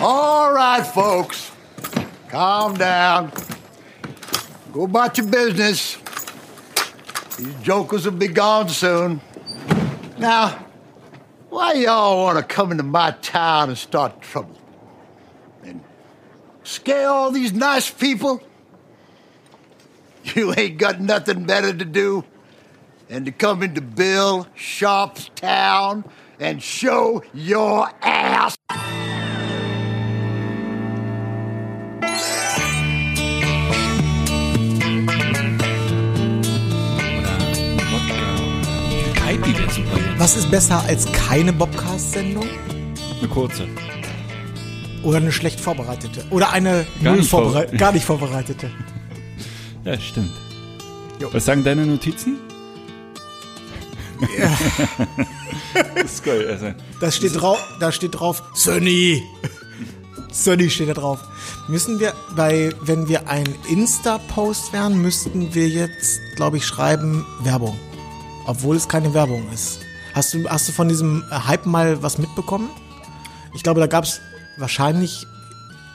All right, folks. Calm down. Go about your business. These jokers will be gone soon. Now, why y'all want to come into my town and start trouble? And scare all these nice people? You ain't got nothing better to do than to come into Bill Sharp's town and show your ass. Was ist besser als keine Bobcast-Sendung? Eine kurze. Oder eine schlecht vorbereitete? Oder eine Gar nicht vorberei- vorbe- gar nicht vorbereitete? Ja, stimmt. Jo. Was sagen deine Notizen? das ist geil, also. Das steht drauf, da steht drauf, Sunny. Sunny steht da drauf. Müssen wir bei, wenn wir ein Insta-Post wären, müssten wir jetzt, glaube ich, schreiben Werbung. Obwohl es keine Werbung ist. Hast du, hast du von diesem Hype mal was mitbekommen? Ich glaube, da gab es wahrscheinlich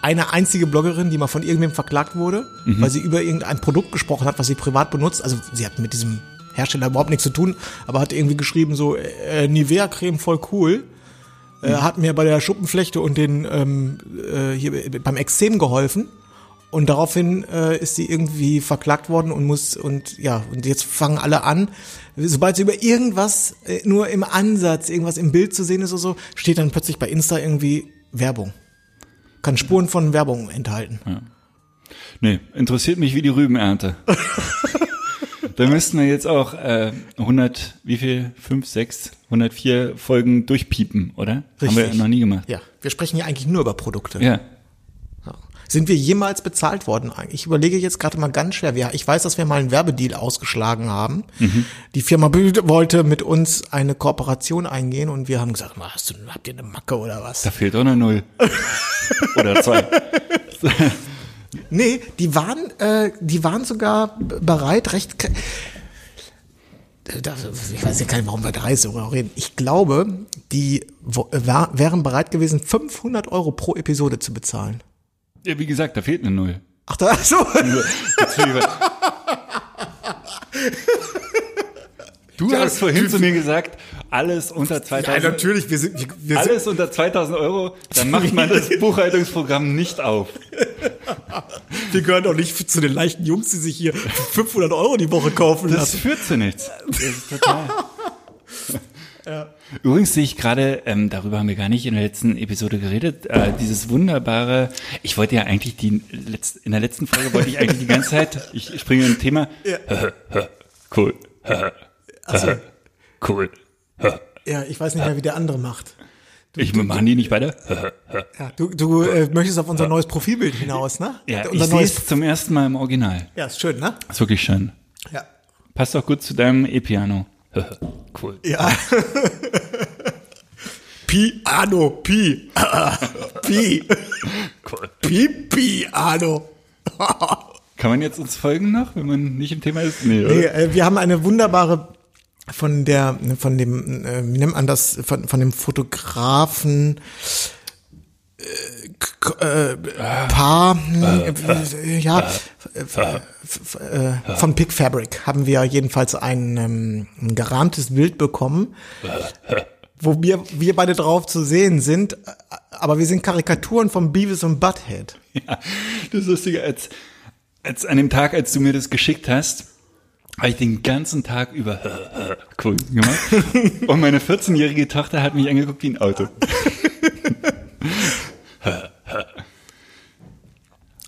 eine einzige Bloggerin, die mal von irgendwem verklagt wurde, weil sie über irgendein Produkt gesprochen hat, was sie privat benutzt. Also sie hat mit diesem Hersteller überhaupt nichts zu tun, aber hat irgendwie geschrieben so, äh, Nivea-Creme voll cool. Äh, hat mir bei der Schuppenflechte und den ähm, äh, hier beim Extrem geholfen. Und daraufhin äh, ist sie irgendwie verklagt worden und muss und ja und jetzt fangen alle an, sobald sie über irgendwas äh, nur im Ansatz irgendwas im Bild zu sehen ist oder so, steht dann plötzlich bei Insta irgendwie Werbung. Kann Spuren von Werbung enthalten. Nee, interessiert mich wie die Rübenernte. da müssten wir jetzt auch äh, 100, wie viel? 5, 6, 104 Folgen durchpiepen, oder? Haben wir ja noch nie gemacht. Ja, wir sprechen ja eigentlich nur über Produkte. Ja. Sind wir jemals bezahlt worden? Ich überlege jetzt gerade mal ganz schwer. Ich weiß, dass wir mal einen Werbedeal ausgeschlagen haben. Die Firma wollte mit uns eine Kooperation eingehen und wir haben gesagt, "Ma, hast du, habt ihr eine Macke oder was? Da fehlt doch eine Null. oder zwei. Nee, die waren, äh, die waren sogar bereit, recht. Äh, ich weiß ja gar nicht, warum wir da jetzt darüber reden. Ich glaube, die äh, wären bereit gewesen, 500 Euro pro Episode zu bezahlen. Ja, wie gesagt, da fehlt eine Null. Ach, da, so. Du hast vorhin zu mir gesagt, alles unter 2000 natürlich. Wir sind, wir, wir sind, Alles unter 2000 Euro, dann macht man das Buchhaltungsprogramm nicht auf. wir gehören doch nicht zu den leichten Jungs, die sich hier für 500 Euro die Woche kaufen Das lassen. führt zu nichts. Das ist total. Übrigens sehe ich gerade, ähm, darüber haben wir gar nicht in der letzten Episode geredet, äh, dieses wunderbare, ich wollte ja eigentlich die, in der letzten Folge wollte ich eigentlich die ganze Zeit, ich springe in ein Thema, cool, cool, Ja, ich weiß nicht mehr, wie der andere macht. ich machen die nicht beide? Ja, du du äh, möchtest auf unser neues Profilbild hinaus, ne? Ja, ich unser sehe neues. es zum ersten Mal im Original. Ja, ist schön, ne? Ist wirklich schön. Ja. Passt auch gut zu deinem E-Piano. cool. Ja. Piano, Pi. Pi. cool. Pi, Piano. Kann man jetzt uns folgen noch, wenn man nicht im Thema ist? Nee, Nee, äh, wir haben eine wunderbare von der, von dem, äh, wie nennt man das, von, von dem Fotografen, äh, äh, Paar, äh, ja, äh, f- äh, von Pick Fabric haben wir jedenfalls ein, ähm, ein gerahmtes Bild bekommen, wo wir, wir beide drauf zu sehen sind, äh, aber wir sind Karikaturen von Beavis und Butthead. Ja, das Lustige, als, als an dem Tag, als du mir das geschickt hast, habe ich den ganzen Tag über cool gemacht. Und meine 14-jährige Tochter hat mich angeguckt wie ein Auto.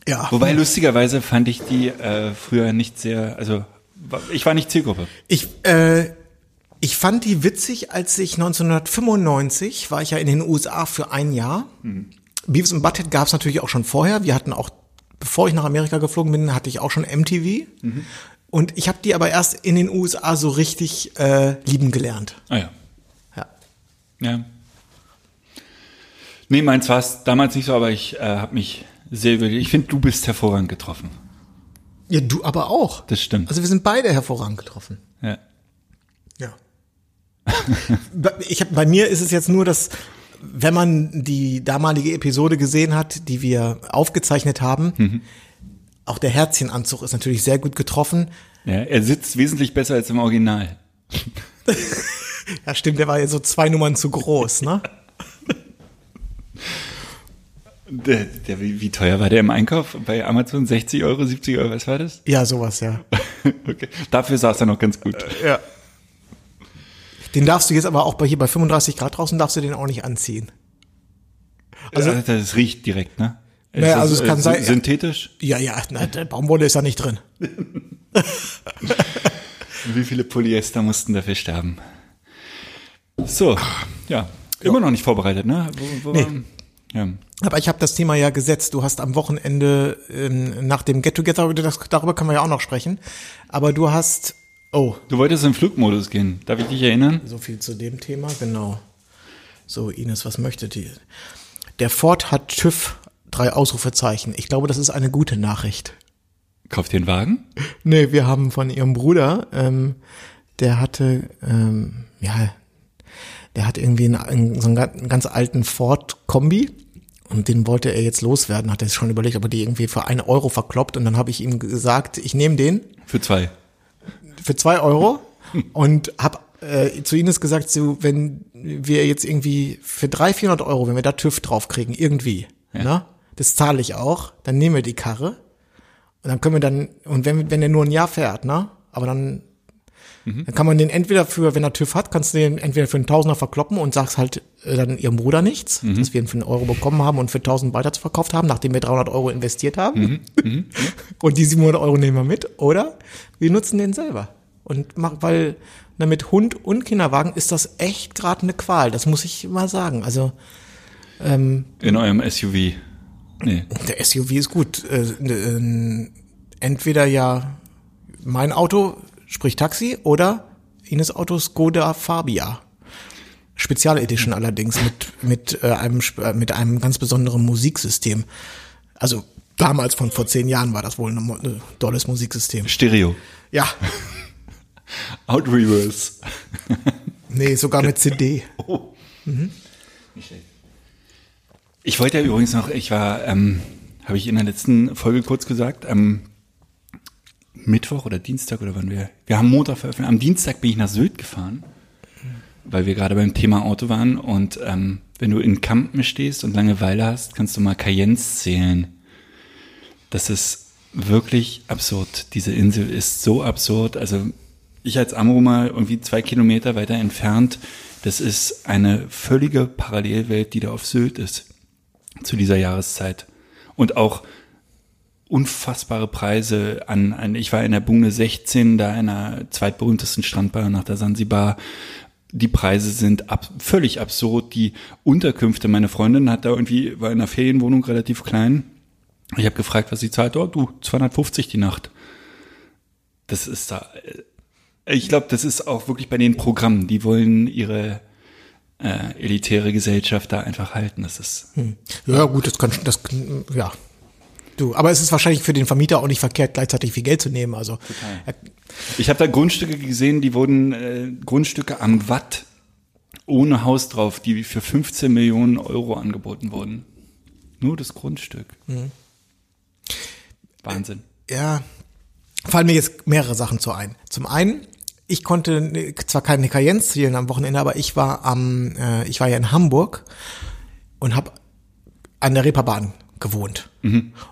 Ja. Wobei lustigerweise fand ich die äh, früher nicht sehr, also ich war nicht Zielgruppe. Ich, äh, ich fand die witzig, als ich 1995 war ich ja in den USA für ein Jahr. Beavis und Butthead gab es natürlich auch schon vorher. Wir hatten auch, bevor ich nach Amerika geflogen bin, hatte ich auch schon MTV. Und ich habe die aber erst in den USA so richtig äh, lieben gelernt. Ah ja. Ja. Ja. Nee, meins war es damals nicht so, aber ich äh, habe mich sehr über Ich finde, du bist hervorragend getroffen. Ja, du aber auch. Das stimmt. Also wir sind beide hervorragend getroffen. Ja. Ja. ich hab, bei mir ist es jetzt nur, dass wenn man die damalige Episode gesehen hat, die wir aufgezeichnet haben, auch der Herzchenanzug ist natürlich sehr gut getroffen. Ja, er sitzt wesentlich besser als im Original. Ja, stimmt, der war ja so zwei Nummern zu groß, ne? Der, der, wie, teuer war der im Einkauf? Bei Amazon 60 Euro, 70 Euro, was war das? Ja, sowas, ja. Okay. Dafür saß er noch ganz gut. Ja. Den darfst du jetzt aber auch bei hier bei 35 Grad draußen darfst du den auch nicht anziehen. Also, das riecht direkt, ne? Naja, also das, es kann äh, sein- Synthetisch? Ja, ja, na, der Baumwolle ist da nicht drin. Wie viele Polyester mussten dafür sterben? So, ja. Immer noch nicht vorbereitet, ne? Wo, wo, Nee. Ja. Aber ich habe das Thema ja gesetzt. Du hast am Wochenende ähm, nach dem Get Together, das, darüber können wir ja auch noch sprechen. Aber du hast, oh, Du wolltest in Flugmodus gehen. Darf ich dich erinnern? so viel zu dem Thema, genau. So, Ines, was möchtet ihr? Der Ford hat TÜV drei Ausrufezeichen. Ich glaube, das ist eine gute Nachricht. Kauf den Wagen? Nee, wir haben von ihrem Bruder, ähm, der hatte, ähm, ja, der hat irgendwie einen, einen, so einen ga- einen ganz alten Ford-Kombi und den wollte er jetzt loswerden, hat er sich schon überlegt, aber die irgendwie für einen Euro verkloppt und dann habe ich ihm gesagt, ich nehme den Für zwei. für zwei Euro und habe äh, zu Ines gesagt, so, wenn wir jetzt irgendwie für 300, 400 Euro, wenn wir da TÜV draufkriegen, irgendwie, ne, das zahle ich auch, dann nehmen wir die Karre und dann können wir dann, und wenn, wenn der nur ein Jahr fährt, ne, aber dann, dann kann man den entweder für, wenn er TÜV hat, kannst du den entweder für einen Tausender verkloppen und sagst halt äh, dann ihrem Bruder nichts, dass wir ihn für einen Euro bekommen haben und für 1000 weiter verkauft haben, nachdem wir 300 Euro investiert haben. und die 700 Euro nehmen wir mit, oder wir nutzen den selber. Und mach, weil na, mit Hund und Kinderwagen ist das echt gerade eine Qual, das muss ich mal sagen. Also In eurem SUV. Nee. der SUV ist gut. Äh, äh, entweder ja mein Auto, sprich Taxi, oder Ines Auto Skoda Fabia. Spezialedition allerdings mit mit äh, einem äh, mit einem ganz besonderen Musiksystem. Also damals von vor zehn Jahren war das wohl ein äh, tolles Musiksystem. Stereo. Ja, Out Reverse. nee, sogar mit CD. Ich wollte ja übrigens noch, ich war, ähm, habe ich in der letzten Folge kurz gesagt, am Mittwoch oder Dienstag oder wann wir, wir haben Montag veröffentlicht, am Dienstag bin ich nach Sylt gefahren, weil wir gerade beim Thema Auto waren und ähm, wenn du in Kampen stehst und Langeweile hast, kannst du mal Cayennes zählen. Das ist wirklich absurd. Diese Insel ist so absurd. Also ich als Amro mal irgendwie zwei Kilometer weiter entfernt, das ist eine völlige Parallelwelt, die da auf Sylt ist zu dieser Jahreszeit. Und auch unfassbare Preise an, an ich war in der Bune 16, da einer zweitberühmtesten Strandbar nach der Sansibar. Die Preise sind ab, völlig absurd. Die Unterkünfte, meine Freundin hat da irgendwie, war in einer Ferienwohnung relativ klein. Ich habe gefragt, was sie zahlt. Oh, du, 250 die Nacht. Das ist da. äh, Ich glaube, das ist auch wirklich bei den Programmen. Die wollen ihre äh, elitäre Gesellschaft da einfach halten. Das ist. Ja, gut, das kann, das, ja. Du, aber es ist wahrscheinlich für den Vermieter auch nicht verkehrt, gleichzeitig viel Geld zu nehmen. Also, er, Ich habe da Grundstücke gesehen, die wurden äh, Grundstücke am Watt ohne Haus drauf, die für 15 Millionen Euro angeboten wurden. Nur das Grundstück. Wahnsinn. ja, fallen mir jetzt mehrere Sachen zu ein. Zum einen, ich konnte zwar keine Cayennes zählen am Wochenende, aber ich war am, äh, ich war ja in Hamburg und habe an der Reeperbahn gewohnt.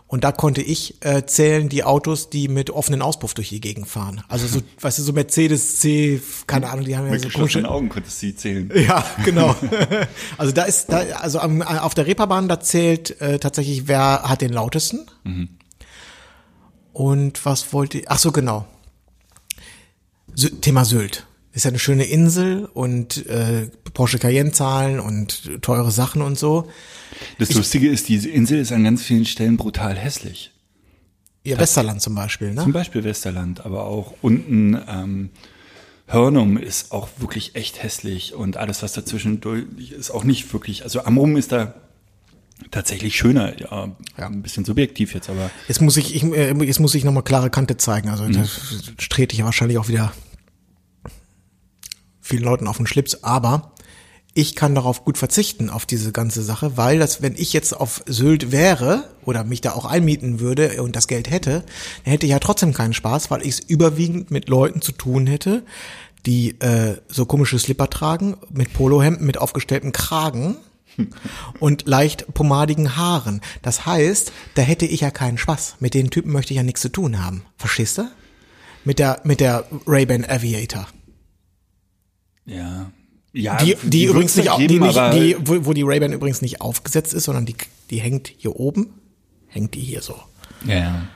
Und da konnte ich äh, zählen die Autos, die mit offenen Auspuff durch die Gegend fahren. Also so, weißt du, so Mercedes C, keine Ahnung, die haben ja Mit so geschlossenen Augen konntest du sie zählen. Ja, genau. also da ist, da, also am, auf der Reeperbahn, da zählt äh, tatsächlich, wer hat den lautesten. Und was wollte ich, ach so, genau. Thema Sylt. Ist ja eine schöne Insel und äh, Porsche Cayenne zahlen und teure Sachen und so. Das Lustige ist, diese Insel ist an ganz vielen Stellen brutal hässlich. Ihr Westerland zum Beispiel, Zum ne? Beispiel Westerland, aber auch unten ähm, Hörnum ist auch wirklich echt hässlich und alles, was dazwischen durch ist auch nicht wirklich. Also Amrum ist da tatsächlich schöner, ja, Ja. ein bisschen subjektiv jetzt, aber Jetzt muss ich, ich äh, jetzt muss ich nochmal klare Kante zeigen. Also das trete ich ja wahrscheinlich auch wieder vielen Leuten auf den Schlips. Aber ich kann darauf gut verzichten, auf diese ganze Sache, weil das, wenn ich jetzt auf Sylt wäre oder mich da auch einmieten würde und das Geld hätte, dann hätte ich ja trotzdem keinen Spaß, weil ich es überwiegend mit Leuten zu tun hätte, die äh, so komische Slipper tragen, mit Polohemden, mit aufgestelltem Kragen und leicht pomadigen Haaren. Das heißt, da hätte ich ja keinen Spaß. Mit den Typen möchte ich ja nichts zu tun haben. Verstehst du? Mit der, mit der Ray-Ban Aviator. Ja. Ja, Die, die, übrigens wird's nicht, geben, die, nicht die, wo, wo die Ray-Ban übrigens nicht aufgesetzt ist, sondern die, die hängt hier oben. Hängt die hier so. ja, ja.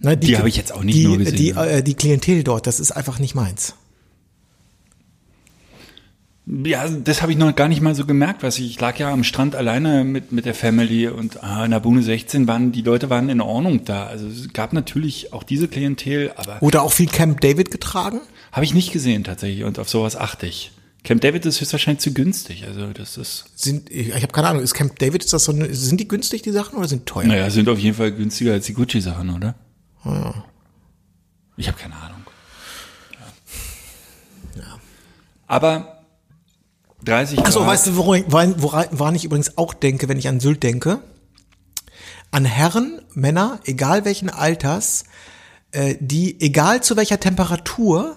Ne, Die habe ich jetzt auch nicht die, nur gesehen, Die, äh, die Klientel dort, das ist einfach nicht meins. Ja, das habe ich noch gar nicht mal so gemerkt, was ich, ich lag ja am Strand alleine mit, mit der Family und ah, in der Bune 16 waren, die Leute waren in Ordnung da. Also es gab natürlich auch diese Klientel, aber Oder auch viel Camp David getragen. habe ich nicht gesehen tatsächlich und auf sowas achte ich. Camp David ist höchstwahrscheinlich zu günstig, also das ist, Sind, ich, habe keine Ahnung, ist Camp David, ist das so eine, sind die günstig, die Sachen, oder sind teuer? naja, sind auf jeden Fall günstiger als die Gucci-Sachen, oder? Ich habe keine Ahnung. Ja. Aber 30 Achso, Grad. weißt du, woran, woran, woran ich übrigens auch denke, wenn ich an Sylt denke? An Herren, Männer, egal welchen Alters, äh, die, egal zu welcher Temperatur,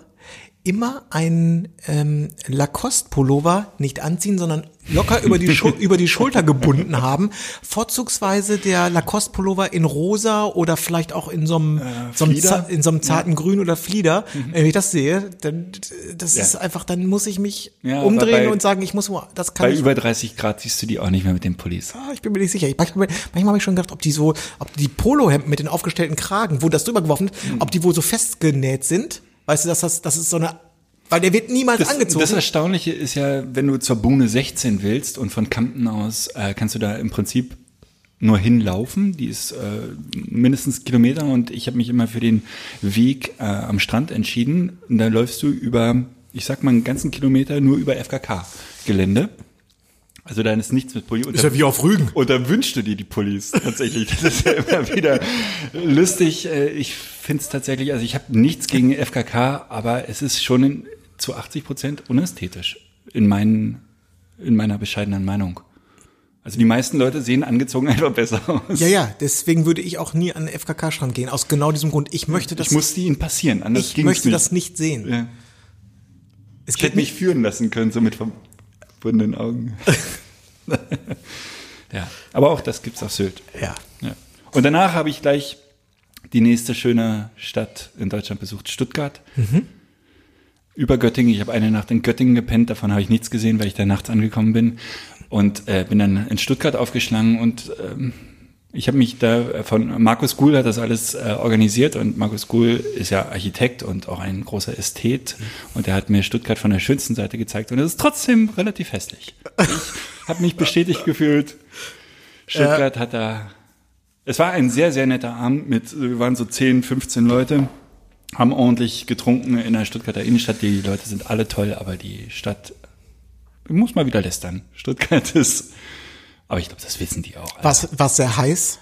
immer einen ähm, Lacoste-Pullover nicht anziehen, sondern locker über die, Schul über die Schulter gebunden haben. Vorzugsweise der Lacoste-Pullover in rosa oder vielleicht auch in so einem, so einem, in so einem zarten Grün oder Flieder. Wenn ich das sehe, dann das Ja. ist einfach, dann muss ich mich Ja, umdrehen bei- und sagen, ich muss, das kann Bei ich über 30 Grad siehst du die auch nicht mehr mit den Pullis. Ah, ich bin mir nicht sicher. Ich, manchmal manchmal habe ich schon gedacht, ob die so, ob die Polohemden mit den aufgestellten Kragen, wo das drüber geworfen wird, Hm. ob die wohl so festgenäht sind. Weißt du, dass das, das ist so eine, weil der wird niemals Das, angezogen. das Erstaunliche ist ja, wenn du zur Bune 16 willst und von Kampen aus äh, kannst du da im Prinzip nur hinlaufen. Die ist äh, mindestens Kilometer und ich habe mich immer für den Weg äh, am Strand entschieden. Und da läufst du über, ich sag mal, einen ganzen Kilometer nur über FKK-Gelände. Also da ist nichts mit Pulli. Und da- wie auf Rügen. Und dann wünschst du dir die Pullis tatsächlich. Das ist ja immer wieder lustig. Äh, Ich finde es tatsächlich, also ich habe nichts gegen FKK, aber es ist schon in, zu 80 Prozent unästhetisch in, meinen, in meiner bescheidenen Meinung. Also die meisten Leute sehen angezogen einfach besser aus. Ja, ja, deswegen würde ich auch nie an den FKK-Strand gehen. Aus genau diesem Grund. Ich möchte das, Ich musste ihnen passieren, anders ich möchte nicht. das nicht sehen. Ja. Es Ich hätte mich führen lassen können, so mit verbundenen Augen. ja, aber auch das gibt's auf Sylt. Ja. Ja. Und danach habe ich gleich die nächste schöne Stadt in Deutschland besucht, Stuttgart. Über Göttingen. Ich habe eine Nacht in Göttingen gepennt, davon habe ich nichts gesehen, weil ich da nachts angekommen bin. Und äh, bin dann in Stuttgart aufgeschlagen und ähm, ich habe mich da äh, von Markus Guhl hat das alles äh, organisiert und Markus Guhl ist ja Architekt und auch ein großer Ästhet und er hat mir Stuttgart von der schönsten Seite gezeigt und es ist trotzdem relativ hässlich. Ich habe mich bestätigt gefühlt. Stuttgart hat da es war ein sehr, sehr netter Abend mit, wir waren so 10, 15 Leute, haben ordentlich getrunken in der Stuttgarter Innenstadt. Die Leute sind alle toll, aber die Stadt, ich muss mal wieder lästern. Stuttgart ist, aber ich glaube, das wissen die auch. Was, was sehr heiß.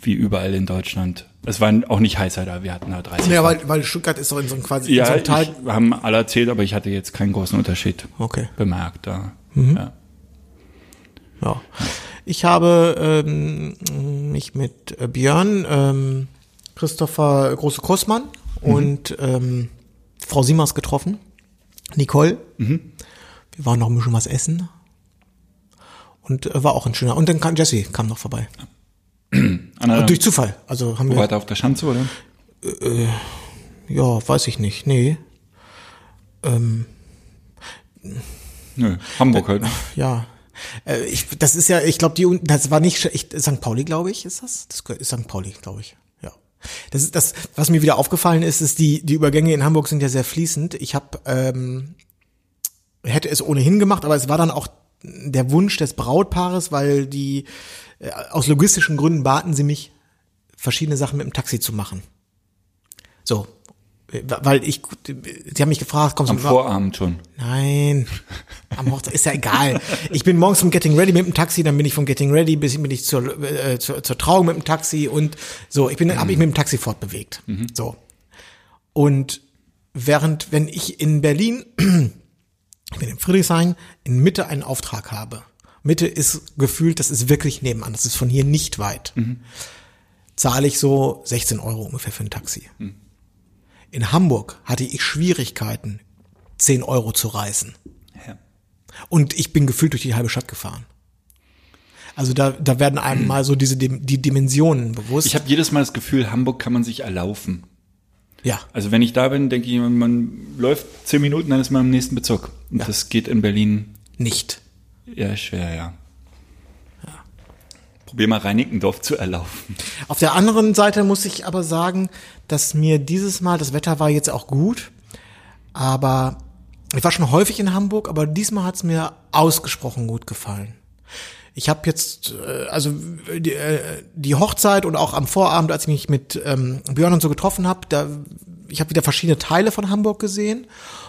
Wie überall in Deutschland. Es war auch nicht heißer da, wir hatten da 30 Ja, weil, weil Stuttgart ist doch in so einem quasi, in so Ja, einem Tal. ich, haben alle erzählt, aber ich hatte jetzt keinen großen Unterschied Okay. bemerkt da. Ja. Ja. Ich habe ähm, mich mit äh, Björn, ähm, Christopher Große Kussmann und ähm, Frau Siemers getroffen. Nicole. Wir waren noch ein bisschen was essen. Und äh, war auch ein schöner. Und dann kam Jesse, kam noch vorbei. Anna, Und durch Zufall. Also haben wir. weiter auf der Schanze, oder? Ja, weiß ich nicht. Nee. Nö, Hamburg halt. Ja. Äh, ich, das ist ja, ich glaube, die, das war nicht, ich, St. Pauli, glaube ich, ist das? Das ist St. Pauli, glaube ich. Das ist das, was mir wieder aufgefallen ist, ist die, die Übergänge in Hamburg sind ja sehr fließend. Ich habe, ähm, hätte es ohnehin gemacht, aber es war dann auch der Wunsch des Brautpaares, weil die äh, aus logistischen Gründen baten sie mich, verschiedene Sachen mit dem Taxi zu machen. So. Äh, Weil ich, sie haben mich gefragt, kommst du Am Vorabend schon. Nein, am Hochzeit ist ja egal. Ich bin morgens vom Getting Ready mit dem Taxi, dann bin ich vom Getting Ready bis bin ich zur, äh, zur, zur Trauung mit dem Taxi und so. Ich bin, habe ich mit dem Taxi fortbewegt. So und während wenn ich in Berlin, ich bin in Friedrichshain, in Mitte einen Auftrag habe. Mitte ist gefühlt, das ist wirklich nebenan, das ist von hier nicht weit. Zahle ich so 16 Euro ungefähr für ein Taxi. In Hamburg hatte ich Schwierigkeiten, 10 Euro zu reißen. Ja. Und ich bin gefühlt durch die halbe Stadt gefahren. Also da, da werden einem mal so diese die Dimensionen bewusst. Ich habe jedes Mal das Gefühl, Hamburg kann man sich erlaufen. ja, Also wenn ich da bin, denke ich, man, man läuft zehn Minuten, dann ist man im nächsten Bezirk. Und Ja. das geht in Berlin nicht. eher schwer, ja. Probier mal Reinickendorf zu erlaufen. Auf der anderen Seite muss ich aber sagen, dass mir dieses Mal, das Wetter war jetzt auch gut, aber ich war schon häufig in Hamburg, aber diesmal hat es mir ausgesprochen gut gefallen. Ich habe jetzt, äh, also die, äh, die Hochzeit und auch am Vorabend, als ich mich mit ähm, Björn und so getroffen habe, da ich habe wieder verschiedene Teile von Hamburg gesehen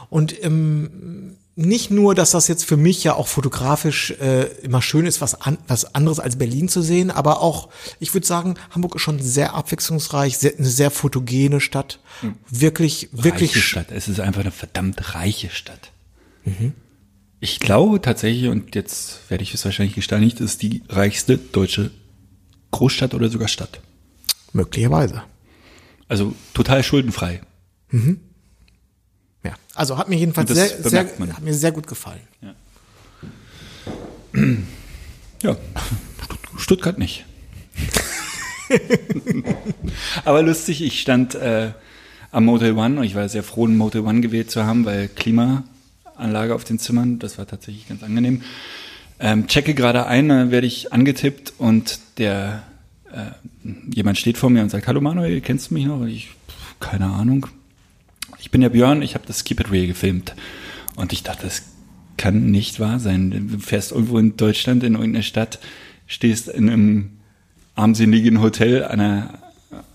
und ähm, nicht nur, dass das jetzt für mich ja auch fotografisch äh, immer schön ist, was, an, was anderes als Berlin zu sehen, aber auch, ich würde sagen, Hamburg ist schon sehr abwechslungsreich, sehr, eine sehr fotogene Stadt. Wirklich, wirklich. reiche Stadt. Es ist einfach eine verdammt reiche Stadt. Ich glaube tatsächlich, und jetzt werde ich es wahrscheinlich gesteinigt, ist die reichste deutsche Großstadt oder sogar Stadt. Möglicherweise. Also total schuldenfrei. Ja. Also hat mir jedenfalls sehr, sehr, hat mir sehr gut gefallen. Ja, Stuttgart nicht. Aber lustig, ich stand äh, am Motel One und ich war sehr froh, einen Motel One gewählt zu haben, weil Klimaanlage auf den Zimmern, das war tatsächlich ganz angenehm. Ähm, checke gerade ein, dann werde ich angetippt und der äh, jemand steht vor mir und sagt, hallo Manuel, kennst du mich noch? Und ich, keine Ahnung. Ich bin der Björn, ich habe das Keep It Real gefilmt. Und ich dachte, das kann nicht wahr sein. Du fährst irgendwo in Deutschland in irgendeine Stadt, stehst in einem armseligen Hotel an einer,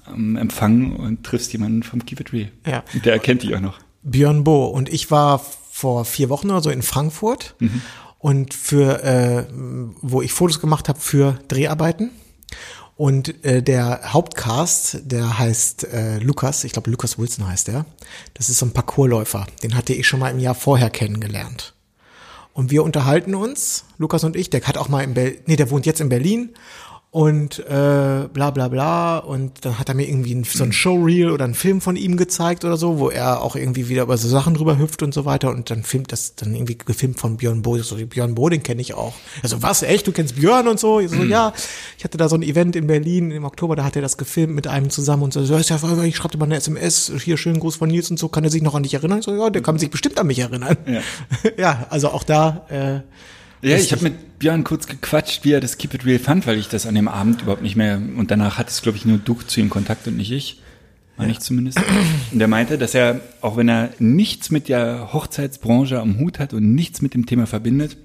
am Empfang und triffst jemanden vom Keep It Real. Ja. Der erkennt dich auch noch. Björn Bo und ich war vor vier Wochen oder so in Frankfurt und für äh, wo ich Fotos gemacht habe für Dreharbeiten und äh, der Hauptcast, der heißt äh, Lukas, ich glaube Lukas Wilson heißt der. Das ist so ein Parkourläufer, den hatte ich schon mal im Jahr vorher kennengelernt. Und wir unterhalten uns, Lukas und ich, der hat auch mal in Berlin, nee, der wohnt jetzt in Berlin und äh, bla bla bla und dann hat er mir irgendwie ein, so ein Showreel oder einen Film von ihm gezeigt oder so, wo er auch irgendwie wieder über so Sachen drüber hüpft und so weiter und dann filmt das dann irgendwie gefilmt von Björn Bo, so Björn Bo, den kenne ich auch. Also was, echt, du kennst Björn und so? Ich so, ja, ich hatte da so ein Event in Berlin im Oktober, da hat er das gefilmt mit einem zusammen und so, so ja, ich schreibe dir mal eine SMS, hier schönen Gruß von Nils und so, kann er sich noch an dich erinnern? Ich so, ja, der kann sich bestimmt an mich erinnern. Ja. ja also auch da, äh, Ja, ich habe mit Björn kurz gequatscht, wie er das Keep It Real fand, weil ich das an dem Abend überhaupt nicht mehr, und danach hat es, glaube ich, nur du zu ihm Kontakt und nicht ich. Meine ich zumindest. Und er meinte, dass er, auch wenn er nichts mit der Hochzeitsbranche am Hut hat und nichts mit dem Thema verbindet,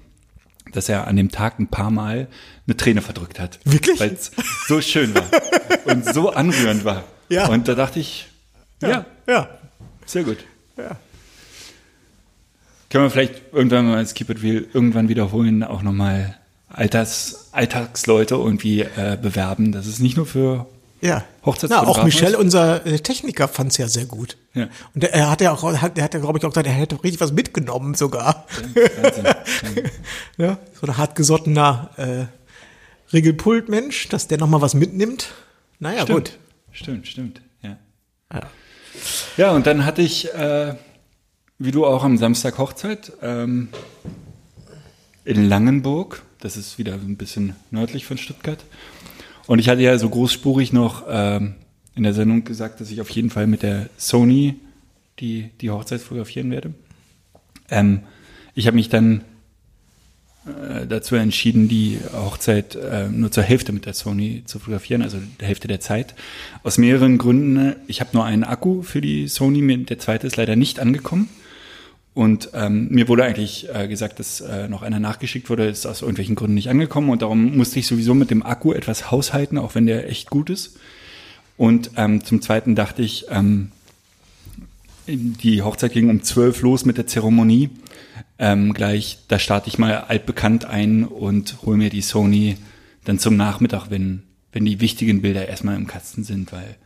dass er an dem Tag ein paar Mal eine Träne verdrückt hat. Wirklich? Weil es so schön war und so anrührend war. Ja. Und da dachte ich, ja, ja, sehr gut. ja. Können wir vielleicht irgendwann mal das Keep It Real irgendwann wiederholen, auch nochmal Alters, Alltagsleute irgendwie äh, bewerben. Das ist nicht nur für Ja. Na, auch Michel, unser äh, Techniker, fand's ja sehr gut. Ja. Und er hat ja auch, hat, der hat ja, glaube ich, auch gesagt, er hätte richtig was mitgenommen sogar. Wahnsinn. ja, so ein hartgesottener äh, Regelpultmensch, dass der nochmal was mitnimmt. Naja, Stimmt. gut. Stimmt, stimmt. Ja. Ja. ja, und dann hatte ich, äh, wie du auch am Samstag Hochzeit, ähm, in Langenburg. Das ist wieder ein bisschen nördlich von Stuttgart. Und ich hatte ja so großspurig noch ähm, in der Sendung gesagt, dass ich auf jeden Fall mit der Sony die, die Hochzeit fotografieren werde. Ähm, ich habe mich dann äh, dazu entschieden, die Hochzeit äh, nur zur Hälfte mit der Sony zu fotografieren, also der Hälfte der Zeit. Aus mehreren Gründen. Ich habe nur einen Akku für die Sony, der zweite ist leider nicht angekommen. Und ähm, mir wurde eigentlich äh, gesagt, dass äh, noch einer nachgeschickt wurde, ist aus irgendwelchen Gründen nicht angekommen. Und darum musste ich sowieso mit dem Akku etwas haushalten, auch wenn der echt gut ist. Und ähm, zum Zweiten dachte ich, ähm, die Hochzeit ging um zwölf los mit der Zeremonie. Ähm, gleich, da starte ich mal altbekannt ein und hole mir die Sony dann zum Nachmittag, wenn, wenn die wichtigen Bilder erstmal im Kasten sind, weil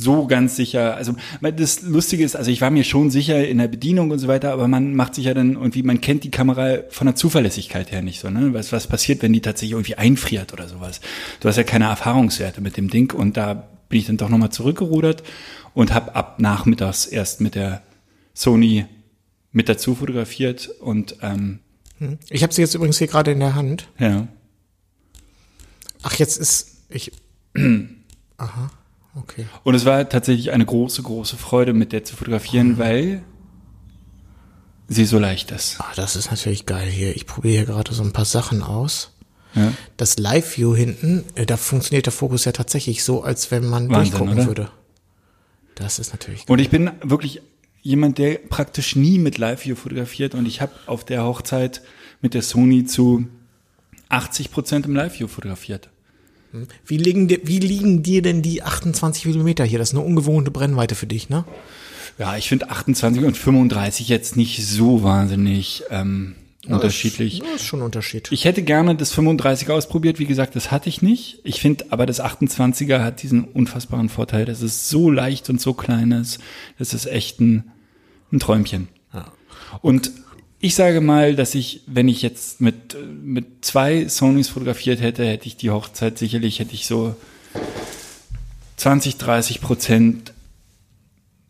so ganz sicher. Also das Lustige ist, also ich war mir schon sicher in der Bedienung und so weiter, aber man macht sich ja dann irgendwie, man kennt die Kamera von der Zuverlässigkeit her nicht so, ne? Was, was passiert, wenn die tatsächlich irgendwie einfriert oder sowas? Du hast ja keine Erfahrungswerte mit dem Ding und da bin ich dann doch nochmal zurückgerudert und habe ab nachmittags erst mit der Sony mit dazu fotografiert und ähm, Ich habe sie jetzt übrigens hier gerade in der Hand. ja. Ach, jetzt ist ich. Aha, okay. Und es war tatsächlich eine große, große Freude, mit der zu fotografieren, weil sie so leicht ist. Ah, das ist natürlich geil hier. Ich probiere hier gerade so ein paar Sachen aus. Ja. Das Live-View hinten, äh, da funktioniert der Fokus ja tatsächlich so, als wenn man Wahnsinn, durchgucken oder? würde. Das ist natürlich geil. Und ich bin wirklich jemand, der praktisch nie mit Live-View fotografiert und ich habe auf der Hochzeit mit der Sony zu 80 Prozent im Live-View fotografiert. Wie liegen, dir, wie liegen dir denn die 28 Millimeter hier? Das ist eine ungewohnte Brennweite für dich, ne? Ja, ich finde 28 und 35 jetzt nicht so wahnsinnig ähm, unterschiedlich. Das ist schon ein Unterschied. Ich hätte gerne das 35er ausprobiert, wie gesagt, das hatte ich nicht. Ich finde aber das 28er hat diesen unfassbaren Vorteil, dass es so leicht und so klein ist. Das ist echt ein, ein Träumchen. Und ich sage mal, dass ich, wenn ich jetzt mit, mit zwei Sonys fotografiert hätte, hätte ich die Hochzeit sicherlich, hätte ich so 20, 30 Prozent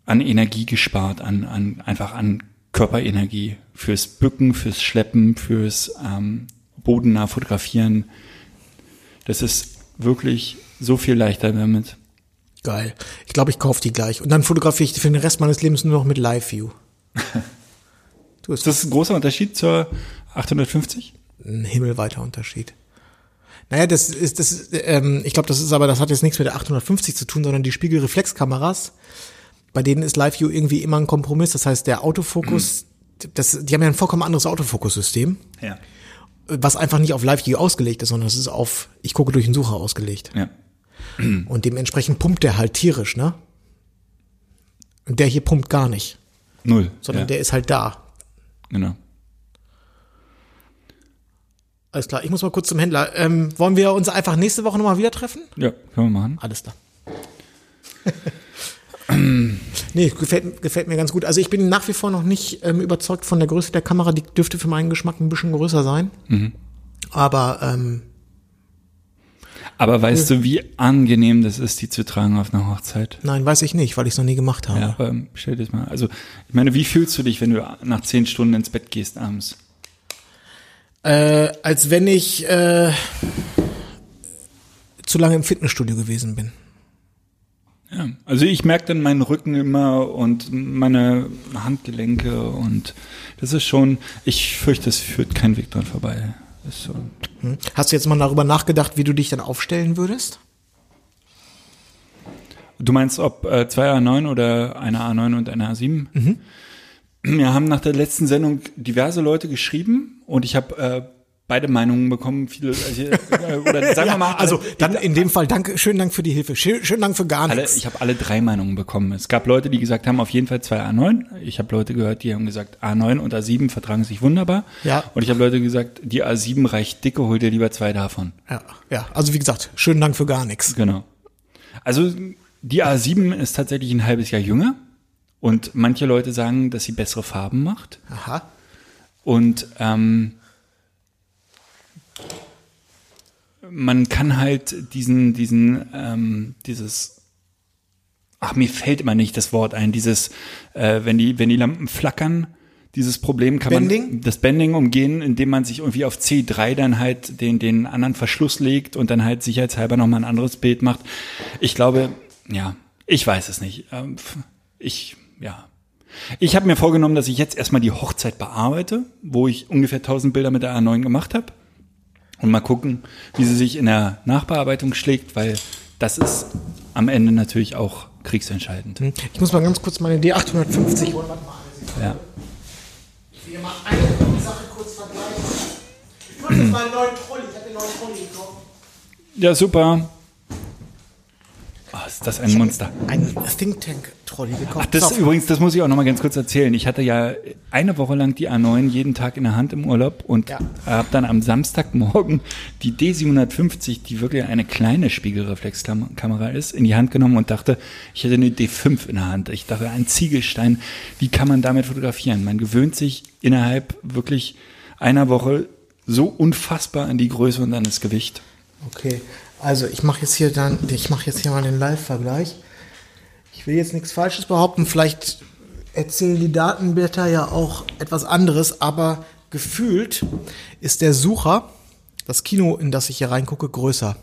an Energie gespart, an, an einfach an Körperenergie fürs Bücken, fürs Schleppen, fürs ähm, bodennah fotografieren. Das ist wirklich so viel leichter damit. Geil. Ich glaube, ich kaufe die gleich. Und dann fotografiere ich die für den Rest meines Lebens nur noch mit Live-View. du Ist das ein großer Unterschied zur 850? ein himmelweiter Unterschied. Naja, das ist, das ähm, ich glaube, das ist aber, das hat jetzt nichts mit der 850 zu tun, sondern die Spiegelreflexkameras, bei denen ist Live-View irgendwie immer ein Kompromiss. Das heißt, der Autofokus, das, die haben ja ein vollkommen anderes Autofokussystem, Ja. was einfach nicht auf Live-View ausgelegt ist, sondern es ist auf, ich gucke durch den Sucher ausgelegt. Ja. Und dementsprechend pumpt der halt tierisch, ne? Und der hier pumpt gar nicht, Null. sondern ja, der ist halt da. Genau. Alles klar, ich muss mal kurz zum Händler. Ähm, wollen wir uns einfach nächste Woche nochmal wieder treffen? Ja, können wir machen. Alles klar. nee, gefällt, gefällt mir ganz gut. Also ich bin nach wie vor noch nicht ähm, überzeugt von der Größe der Kamera. Die dürfte für meinen Geschmack ein bisschen größer sein. Aber ähm, Aber weißt du, wie angenehm das ist, die zu tragen auf einer Hochzeit? nein, weiß ich nicht, weil ich es noch nie gemacht habe. Ja, aber stell dir das mal. Also, ich meine, wie fühlst du dich, wenn du nach zehn Stunden ins Bett gehst abends? Äh, als wenn ich äh, zu lange im Fitnessstudio gewesen bin. Ja, also ich merke dann meinen Rücken immer und meine Handgelenke und das ist schon, ich fürchte, es führt kein Weg dran vorbei. So. Hm? Hast du jetzt mal darüber nachgedacht, wie du dich dann aufstellen würdest? Du meinst, ob äh, zwei A9 oder eine A9 und eine A7? Mhm. Wir haben nach der letzten Sendung diverse Leute geschrieben und ich habe äh, beide Meinungen bekommen. Viele, also, äh, oder sagen wir mal, alle- also dann in dem Fall danke, schönen Dank für die Hilfe. Schön, schönen Dank für gar nichts. ich habe alle drei Meinungen bekommen. Es gab Leute, die gesagt haben, auf jeden Fall zwei A9. Ich habe Leute gehört, die haben gesagt, A9 und A7 vertragen sich wunderbar. Ja. Und ich habe Leute gesagt, die A7 reicht dicke, hol dir lieber zwei davon. Ja, ja, also wie gesagt, schönen Dank für gar nichts. Genau. Also die A7 ist tatsächlich ein halbes Jahr jünger. Und manche Leute sagen, dass sie bessere Farben macht. Aha. Und ähm, man kann halt diesen, diesen, ähm, dieses, ach, mir fällt immer nicht das Wort ein, dieses, äh, wenn die, wenn die Lampen flackern, dieses Problem kann Bending? man das Bending umgehen, indem man sich irgendwie auf C3 dann halt den, den anderen Verschluss legt und dann halt sicherheitshalber nochmal ein anderes Bild macht. Ich glaube, ja, ich weiß es nicht. Ähm, Ich, ja. Ich habe mir vorgenommen, dass ich jetzt erstmal die Hochzeit bearbeite, wo ich ungefähr 1000 Bilder mit der A9 gemacht habe. Und mal gucken, wie sie sich in der Nachbearbeitung schlägt, weil das ist am Ende natürlich auch kriegsentscheidend. Ich muss mal ganz kurz meine D850 holen. Warte mal. Ja. Ich will hier mal eine Sache kurz vergleichen. Ich nutze jetzt mal einen neuen Trolley. Ich habe den neuen Trolley gekauft. ja, super. Ah, ist das ein Monster. Ein Think Tank Trolley gekauft. Ach, das auf. übrigens, das muss ich auch noch mal ganz kurz erzählen. Ich hatte ja eine Woche lang die A9 jeden Tag in der Hand im Urlaub und Ja. habe dann am Samstagmorgen die D750, die wirklich eine kleine Spiegelreflexkamera ist, in die Hand genommen und dachte, ich hätte eine D5 in der Hand. Ich dachte, ein Ziegelstein, wie kann man damit fotografieren? Man gewöhnt sich innerhalb wirklich einer Woche so unfassbar an die Größe und an das Gewicht. Okay, also ich mache jetzt hier dann, ich mache jetzt hier mal den Live-Vergleich. Ich will jetzt nichts Falsches behaupten, vielleicht erzählen die Datenblätter ja auch etwas anderes, aber gefühlt ist der Sucher, das Kino, in das ich hier reingucke, größer.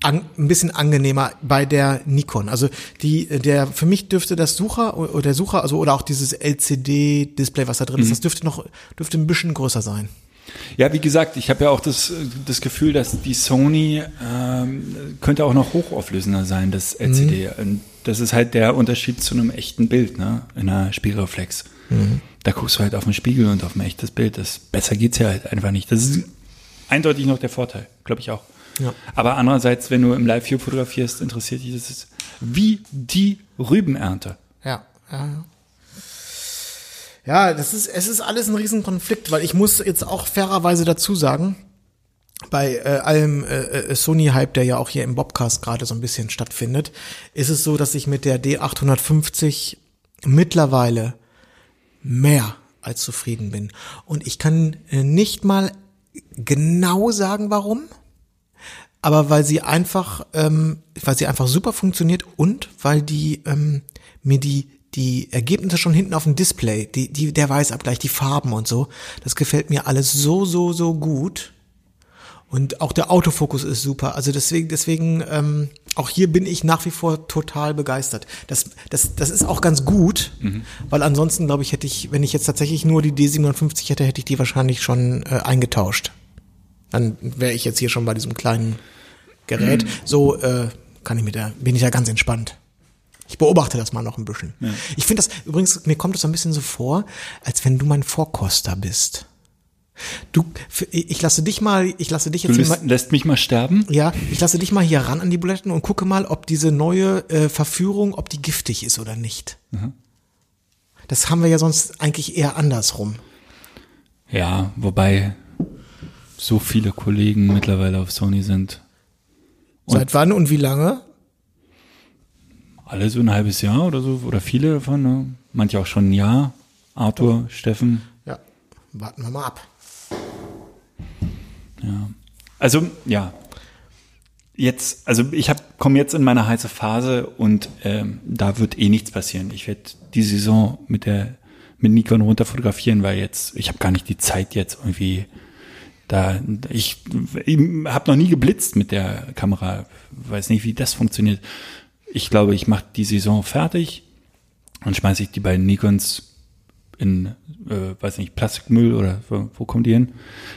An, ein bisschen angenehmer bei der Nikon. Also die, der für mich dürfte das Sucher oder der Sucher, also oder auch dieses LCD-Display, was da drin ist, das dürfte noch dürfte ein bisschen größer sein. Ja, wie gesagt, ich habe ja auch das, das Gefühl, dass die Sony ähm, könnte auch noch hochauflösender sein, das LCD. Und Das ist halt der Unterschied zu einem echten Bild, ne? In einer Spiegelreflex. Da guckst du halt auf den Spiegel und auf ein echtes Bild. Das, besser geht's ja halt einfach nicht. Das ist eindeutig noch der Vorteil, glaube ich auch. Ja. Aber andererseits, wenn du im Live-View fotografierst, interessiert dich das wie die Rübenernte. Ja, ja, ja. Ja, das ist, es ist alles ein Riesenkonflikt, weil ich muss jetzt auch fairerweise dazu sagen, bei äh, allem äh, äh, Sony-Hype, der ja auch hier im Bobcast gerade so ein bisschen stattfindet, ist es so, dass ich mit der D850 mittlerweile mehr als zufrieden bin. Und ich kann äh, nicht mal genau sagen, warum, aber weil sie einfach, ähm, weil sie einfach super funktioniert und weil die ähm, mir die die Ergebnisse schon hinten auf dem Display, die, die der Weißabgleich, die Farben und so, das gefällt mir alles so so so gut. Und auch der Autofokus ist super. Also deswegen, deswegen, ähm, auch hier bin ich nach wie vor total begeistert. Das, das, das ist auch ganz gut, weil ansonsten, glaube ich, hätte ich, wenn ich jetzt tatsächlich nur die D750 hätte, hätte ich die wahrscheinlich schon äh, eingetauscht. Dann wäre ich jetzt hier schon bei diesem kleinen Gerät. So äh, kann ich mit der, bin ich ja ganz entspannt. Ich beobachte das mal noch ein bisschen. Ich finde das, übrigens, mir kommt das so ein bisschen so vor, als wenn du mein Vorkoster bist. Du, ich lasse dich mal, ich lasse dich Du jetzt hier lässt, mal, lässt mich mal sterben? ja, ich lasse dich mal hier ran an die Buletten und gucke mal, ob diese neue äh, Verführung, ob die giftig ist oder nicht. Das haben wir ja sonst eigentlich eher andersrum. Ja, wobei so viele Kollegen mittlerweile auf Sony sind. Seit wann und wie lange? Alle so ein halbes Jahr oder so, oder viele davon, ne? Manche auch schon ein Jahr. Arthur, Steffen. Ja, warten wir mal ab. Also, ja. Jetzt, also ich hab, komme jetzt in meine heiße Phase und ähm, da wird eh nichts passieren. Ich werde die Saison mit der mit Nikon runter fotografieren, weil jetzt, ich habe gar nicht die Zeit jetzt irgendwie da, ich, ich habe noch nie geblitzt mit der Kamera, weiß nicht, wie das funktioniert. Ich glaube, ich mache die Saison fertig und schmeiße ich die beiden Nikons in, äh, weiß nicht, Plastikmüll oder wo, wo kommen die hin?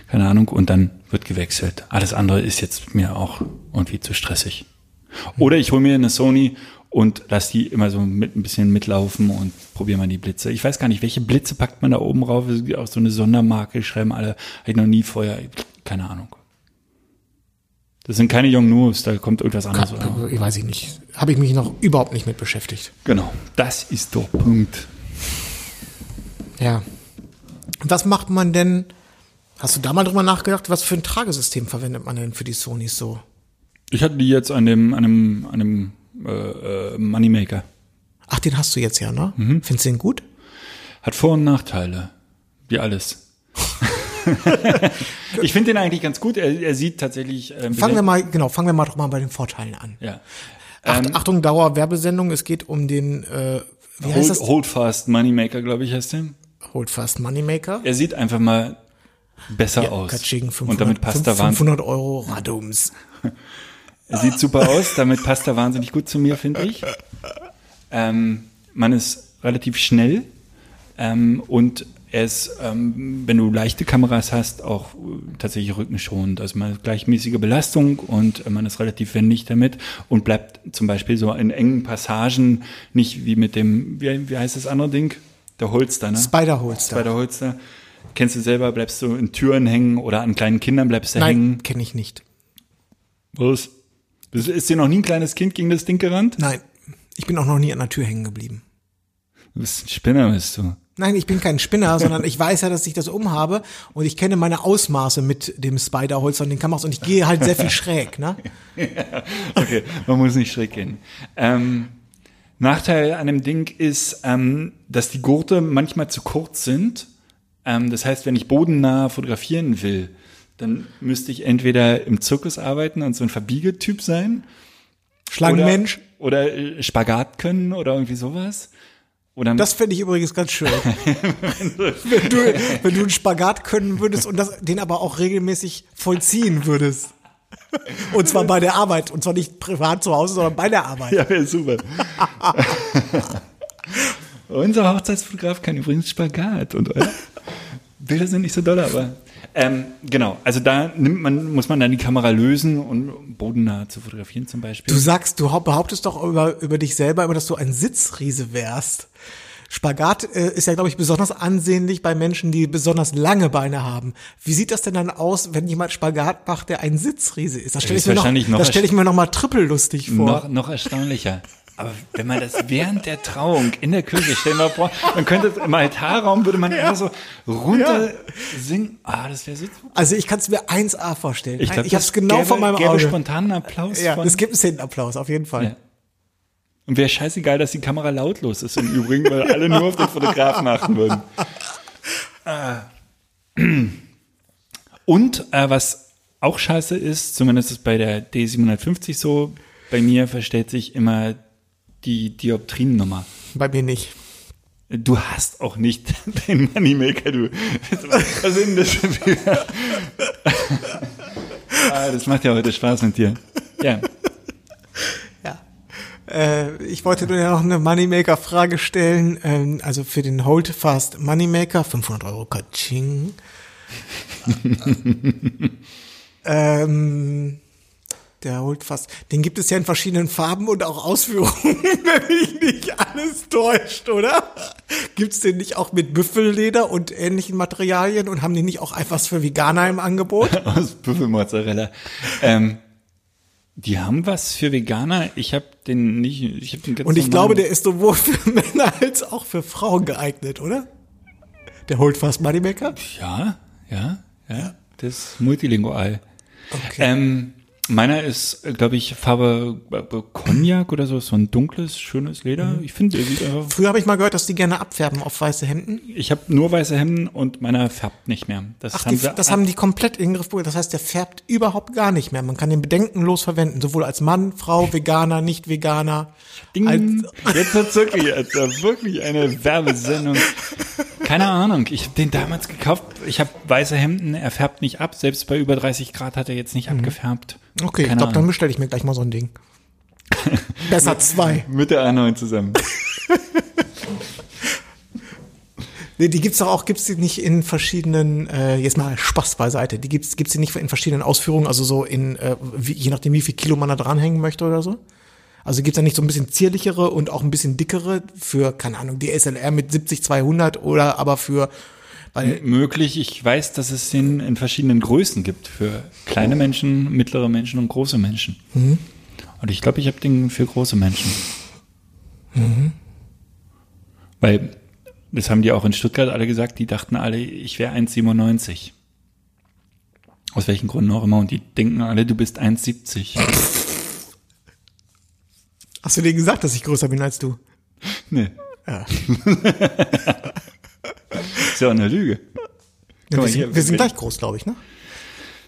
Keine Ahnung. Und dann wird gewechselt. Alles andere ist jetzt mir auch irgendwie zu stressig. Oder ich hole mir eine Sony und lass die immer so mit ein bisschen mitlaufen und probiere mal die Blitze. Ich weiß gar nicht, welche Blitze packt man da oben rauf? Auch so eine Sondermarke, schreiben alle, habe ich noch nie vorher, keine Ahnung. Das sind keine Young News, da kommt irgendwas anderes. Oder? Ich weiß ich nicht. Habe ich mich noch überhaupt nicht mit beschäftigt. Genau, das ist der Punkt. Ja. Was macht man denn? Hast du da mal drüber nachgedacht, was für ein Tragesystem verwendet man denn für die Sonys so? Ich hatte die jetzt an dem, an dem, an dem äh, äh, Moneymaker. Ach, den hast du jetzt ja, ne? Mhm. Findest du den gut? Hat Vor- und Nachteile. Wie alles. ich finde den eigentlich ganz gut. Er, er sieht tatsächlich. Ähm, Fangen wir mal, genau, fangen wir mal doch mal bei den Vorteilen an. Ja. Acht, Achtung, Dauerwerbesendung, es geht um den, äh, wie heißt Hold, das? Hold Fast Moneymaker, glaube ich, heißt der. Hold Fast Moneymaker. Er sieht einfach mal besser aus. Katsching, 500, und damit passt er wahnsinnig. 500 Euro Radums. Er sieht super aus, damit passt er wahnsinnig gut zu mir, finde ich. Ähm, man ist relativ schnell ähm, und er ist, ähm, wenn du leichte Kameras hast, auch äh, tatsächlich rückenschonend. Also man hat gleichmäßige Belastung und äh, man ist relativ wendig damit und bleibt zum Beispiel so in engen Passagen nicht wie mit dem, wie, wie heißt das andere Ding? Der Holster, ne? Spider-Holster. Spider-Holster. Kennst du selber, bleibst du in Türen hängen oder an kleinen Kindern bleibst du hängen. Nein, kenne ich nicht. Was? Ist dir noch nie ein kleines Kind gegen das Ding gerannt? Nein, ich bin auch noch nie an der Tür hängen geblieben. Du bist ein Spinner, bist du. Nein, ich bin kein Spinner, sondern ich weiß ja, dass ich das umhabe und ich kenne meine Ausmaße mit dem Spiderholz und den Kameras und ich gehe halt sehr viel schräg, ne? Okay, man muss nicht schräg gehen. Ähm, Nachteil an dem Ding ist, ähm, dass die Gurte manchmal zu kurz sind. Ähm, das heißt, wenn ich bodennah fotografieren will, dann müsste ich entweder im Zirkus arbeiten und so ein Verbiegetyp sein. Schlangenmensch. Oder, oder äh, Spagat können oder irgendwie sowas. Oder Das fände ich übrigens ganz schön. wenn, du, wenn du einen Spagat können würdest und das, den aber auch regelmäßig vollziehen würdest. Und zwar bei der Arbeit. Und zwar nicht privat zu Hause, sondern bei der Arbeit. Ja, wäre super. Unser Hochzeitsfotograf kann übrigens Spagat und Bilder sind nicht so doll, aber ähm, genau. Also da nimmt man, muss man dann die Kamera lösen und bodennah zu fotografieren zum Beispiel. Du sagst, du hau- behauptest doch über, über dich selber immer, dass du ein Sitzriese wärst. Spagat äh, ist ja, glaube ich, besonders ansehnlich bei Menschen, die besonders lange Beine haben. Wie sieht das denn dann aus, wenn jemand Spagat macht, der ein Sitzriese ist? Das stelle ich, ist mir noch, noch das stell ich mir noch mal trippel lustig vor. noch, noch erstaunlicher. Aber wenn man das während der Trauung in der Kirche, stell dir mal vor, man könnte im Altarraum würde man einfach so runter singen. Ah, das wäre so super. Also ich kann es mir 1A vorstellen. Ich, glaub, ich habe es genau gäbe, vor meinem gäbe Auge. spontanen Applaus Ja, es gibt einen Szenenapplaus, auf jeden Fall. Ja. Und wäre scheißegal, dass die Kamera lautlos ist im Übrigen, weil alle nur auf den Fotografen achten würden. Und äh, was auch scheiße ist, zumindest ist bei der D750 so, bei mir verstellt sich immer die Dioptriennummer. Bei mir nicht. Du hast auch nicht den Moneymaker, du. Was sind das wieder? ah, das macht ja heute Spaß mit dir. Ja. Ja. Äh, ich wollte nur noch eine Moneymaker-Frage stellen. Ähm, also für den Holdfast Moneymaker, 500 Euro Kaching. ähm, der Holdfast, den gibt es ja in verschiedenen Farben und auch Ausführungen, wenn mich nicht alles täuscht, oder? Gibt's den nicht auch mit Büffelleder und ähnlichen Materialien und haben die nicht auch etwas für Veganer im Angebot? aus Büffelmozzarella. Ähm, die haben was für Veganer. Ich habe den nicht. Ich hab den ganz Und ich glaube, der ist sowohl für Männer als auch für Frauen geeignet, oder? Der Holdfast Moneymaker? Ja, ja, ja. Das ist multilingual. Okay. Ähm, meiner ist, glaube ich, Farbe äh, Cognac oder so, so ein dunkles, schönes Leder. Ich finde, der sieht einfach. Früher habe ich mal gehört, dass die gerne abfärben auf weiße Hemden. Ich habe nur weiße Hemden und meiner färbt nicht mehr. Das Ach, haben die, das haben die komplett in den Griff bekommen. Das heißt, der färbt überhaupt gar nicht mehr. Man kann den bedenkenlos verwenden, sowohl als Mann, Frau, Veganer, nicht Veganer. Ding. Als, Jetzt wird's wirklich, wirklich eine Werbesendung. Keine Ahnung. Ich habe den damals gekauft. Ich habe weiße Hemden. Er färbt nicht ab. Selbst bei über 30 Grad hat er jetzt nicht abgefärbt. Okay, ich Keine glaube, dann bestelle ich mir gleich mal so ein Ding. Besser zwei. Mit der A9 zusammen. Nee, die gibt's doch auch, gibt's die nicht in verschiedenen, äh, jetzt mal Spaß beiseite, die gibt's, gibt's die nicht in verschiedenen Ausführungen, also so in, äh, wie, je nachdem, wie viel Kilo man da dranhängen möchte oder so? Also gibt's da nicht so ein bisschen zierlichere und auch ein bisschen dickere für, keine Ahnung, die SLR mit 70, 200 oder aber für, weil, Möglich. Ich weiß, dass es den in verschiedenen Größen gibt. Für kleine Menschen, mittlere Menschen und große Menschen. Und ich glaube, ich habe den für große Menschen. Weil, das haben die auch in Stuttgart alle gesagt, die dachten alle, ich wäre 1,97. Aus welchen Gründen auch immer. Und die denken alle, du bist 1,70. hast du denen gesagt, dass ich größer bin als du? Nee. Ja. Ist ja auch eine Lüge. Ja, wir, sind, wir sind gleich groß, glaube ich, ne?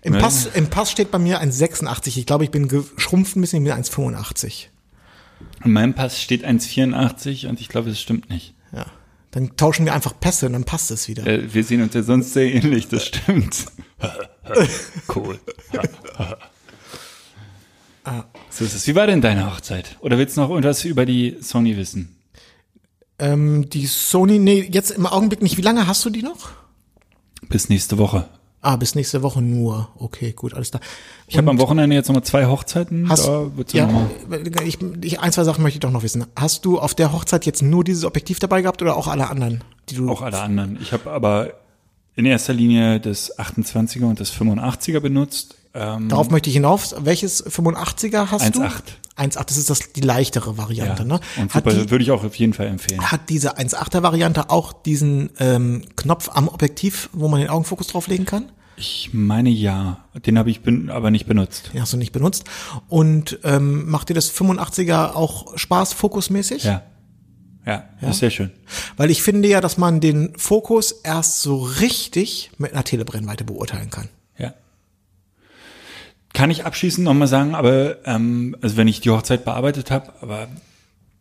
Im. Pass, Im Pass steht bei mir 1,86. Ich glaube, ich bin geschrumpft ein bisschen, ich bin 1,85. In meinem Pass steht 1,84 und ich glaube, das stimmt nicht. Ja. Dann tauschen wir einfach Pässe und dann passt es wieder. Äh, wir sehen uns ja sonst sehr ähnlich, das stimmt. cool. so ist es. Wie war denn deine Hochzeit? Oder willst du noch irgendwas über die Sony wissen? Ähm, die Sony, nee, jetzt im Augenblick nicht. Wie lange hast du die noch? Bis nächste Woche. Ah, bis nächste Woche nur. Okay, gut, alles klar. Ich habe am Wochenende jetzt nochmal zwei Hochzeiten. Hast, ja, noch ich, ich, ein, zwei Sachen möchte ich doch noch wissen. Hast du auf der Hochzeit jetzt nur dieses Objektiv dabei gehabt oder auch alle anderen, die du? auch alle anderen. Ich habe aber in erster Linie das 28er und das 85er benutzt. Ähm, Darauf möchte ich hinauf. Welches 85er hast du? 1,8. 1,8, das ist das, die leichtere Variante, ne? Und super, die, würde ich auch auf jeden Fall empfehlen. hat diese 1,8er Variante auch diesen ähm, Knopf am Objektiv, wo man den Augenfokus drauflegen kann? Ich meine ja. Den habe ich ben, aber nicht benutzt. Den hast du nicht benutzt. Und ähm, macht dir das 85er auch Spaß fokusmäßig? Ja. Ja, ist sehr schön. Weil ich finde ja, dass man den Fokus erst so richtig mit einer Telebrennweite beurteilen kann. Kann ich abschließend nochmal sagen, aber ähm, also wenn ich die Hochzeit bearbeitet habe, aber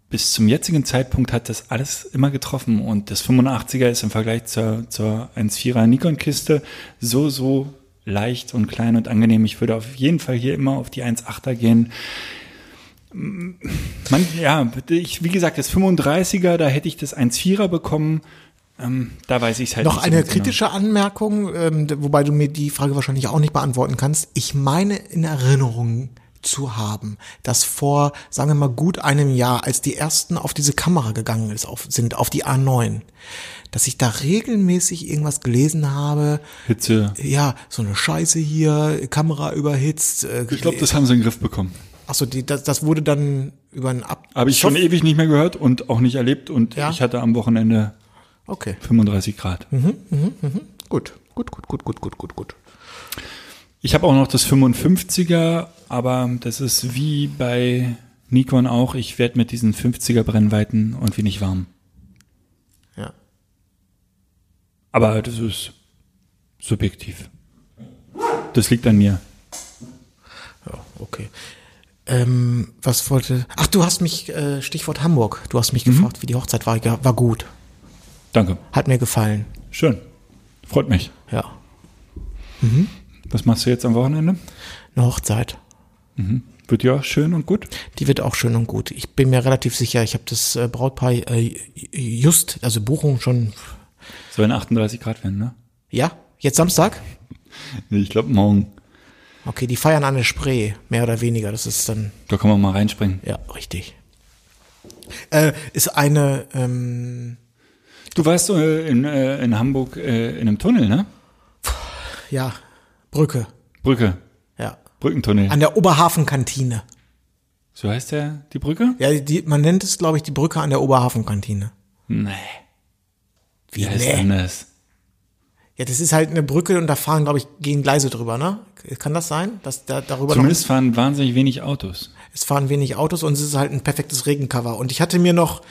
bis zum jetzigen Zeitpunkt hat das alles immer getroffen und das 85er ist im Vergleich zur, zur 1.4er Nikon-Kiste so, so leicht und klein und angenehm. Ich würde auf jeden Fall hier immer auf die 1.8er gehen. Man, ja, ich, wie gesagt, das 35er, da hätte ich das 1.4er bekommen. Ähm, da weiß ich es halt Noch nicht so eine ganz genau. kritische Anmerkung, ähm, wobei du mir die Frage wahrscheinlich auch nicht beantworten kannst. Ich meine in Erinnerung zu haben, dass vor, sagen wir mal, gut einem Jahr, als die ersten auf diese Kamera gegangen ist, auf, sind, auf die A9, dass ich da regelmäßig irgendwas gelesen habe, Hitze. ja, so eine Scheiße hier, Kamera überhitzt. Äh, Ich glaube, das haben sie in den Griff bekommen. Achso, das, das wurde dann über ein Ab. Habe ich schon ewig nicht mehr gehört und auch nicht erlebt und Ja. ich hatte am Wochenende Okay, 35 Grad. gut, gut, gut, gut, gut, gut, gut, gut. Ich habe auch noch das 55er, aber das ist wie bei Nikon auch. Ich werde mit diesen 50er Brennweiten irgendwie nicht warm. Ja. Aber das ist subjektiv. Das liegt an mir. Ja, okay. Ähm, was wollte. Ach, du hast mich, äh, Stichwort Hamburg, du hast mich gefragt, wie die Hochzeit war. Ja, war gut. Danke. Hat mir gefallen. Schön. Freut mich. Ja. Was machst du jetzt am Wochenende? Eine Hochzeit. Wird ja schön und gut. Die wird auch schön und gut. Ich bin mir relativ sicher, ich habe das äh, Brautpaar äh, just, also Buchung schon. Soll 38 Grad werden, ne? Ja, jetzt Samstag? Nee, ich glaube morgen. Okay, die feiern an der Spree, mehr oder weniger. Das ist dann, Da kann man mal reinspringen. ja, richtig. Äh, ist eine, ähm, Du warst äh, in, äh, in Hamburg äh, in einem Tunnel, ne? ja, Brücke. Brücke. Ja. Brückentunnel. An der Oberhafenkantine. So heißt der, die Brücke? Ja, die, man nennt es, glaube ich, die Brücke an der Oberhafenkantine. Nee. Wie, heißt nee? denn das? Ja, das ist halt eine Brücke und da fahren, glaube ich, gehen Gleise drüber, ne? Kann das sein? Dass da darüber Zumindest fahren wahnsinnig wenig Autos. es fahren wenig Autos und es ist halt ein perfektes Regencover. Und ich hatte mir noch,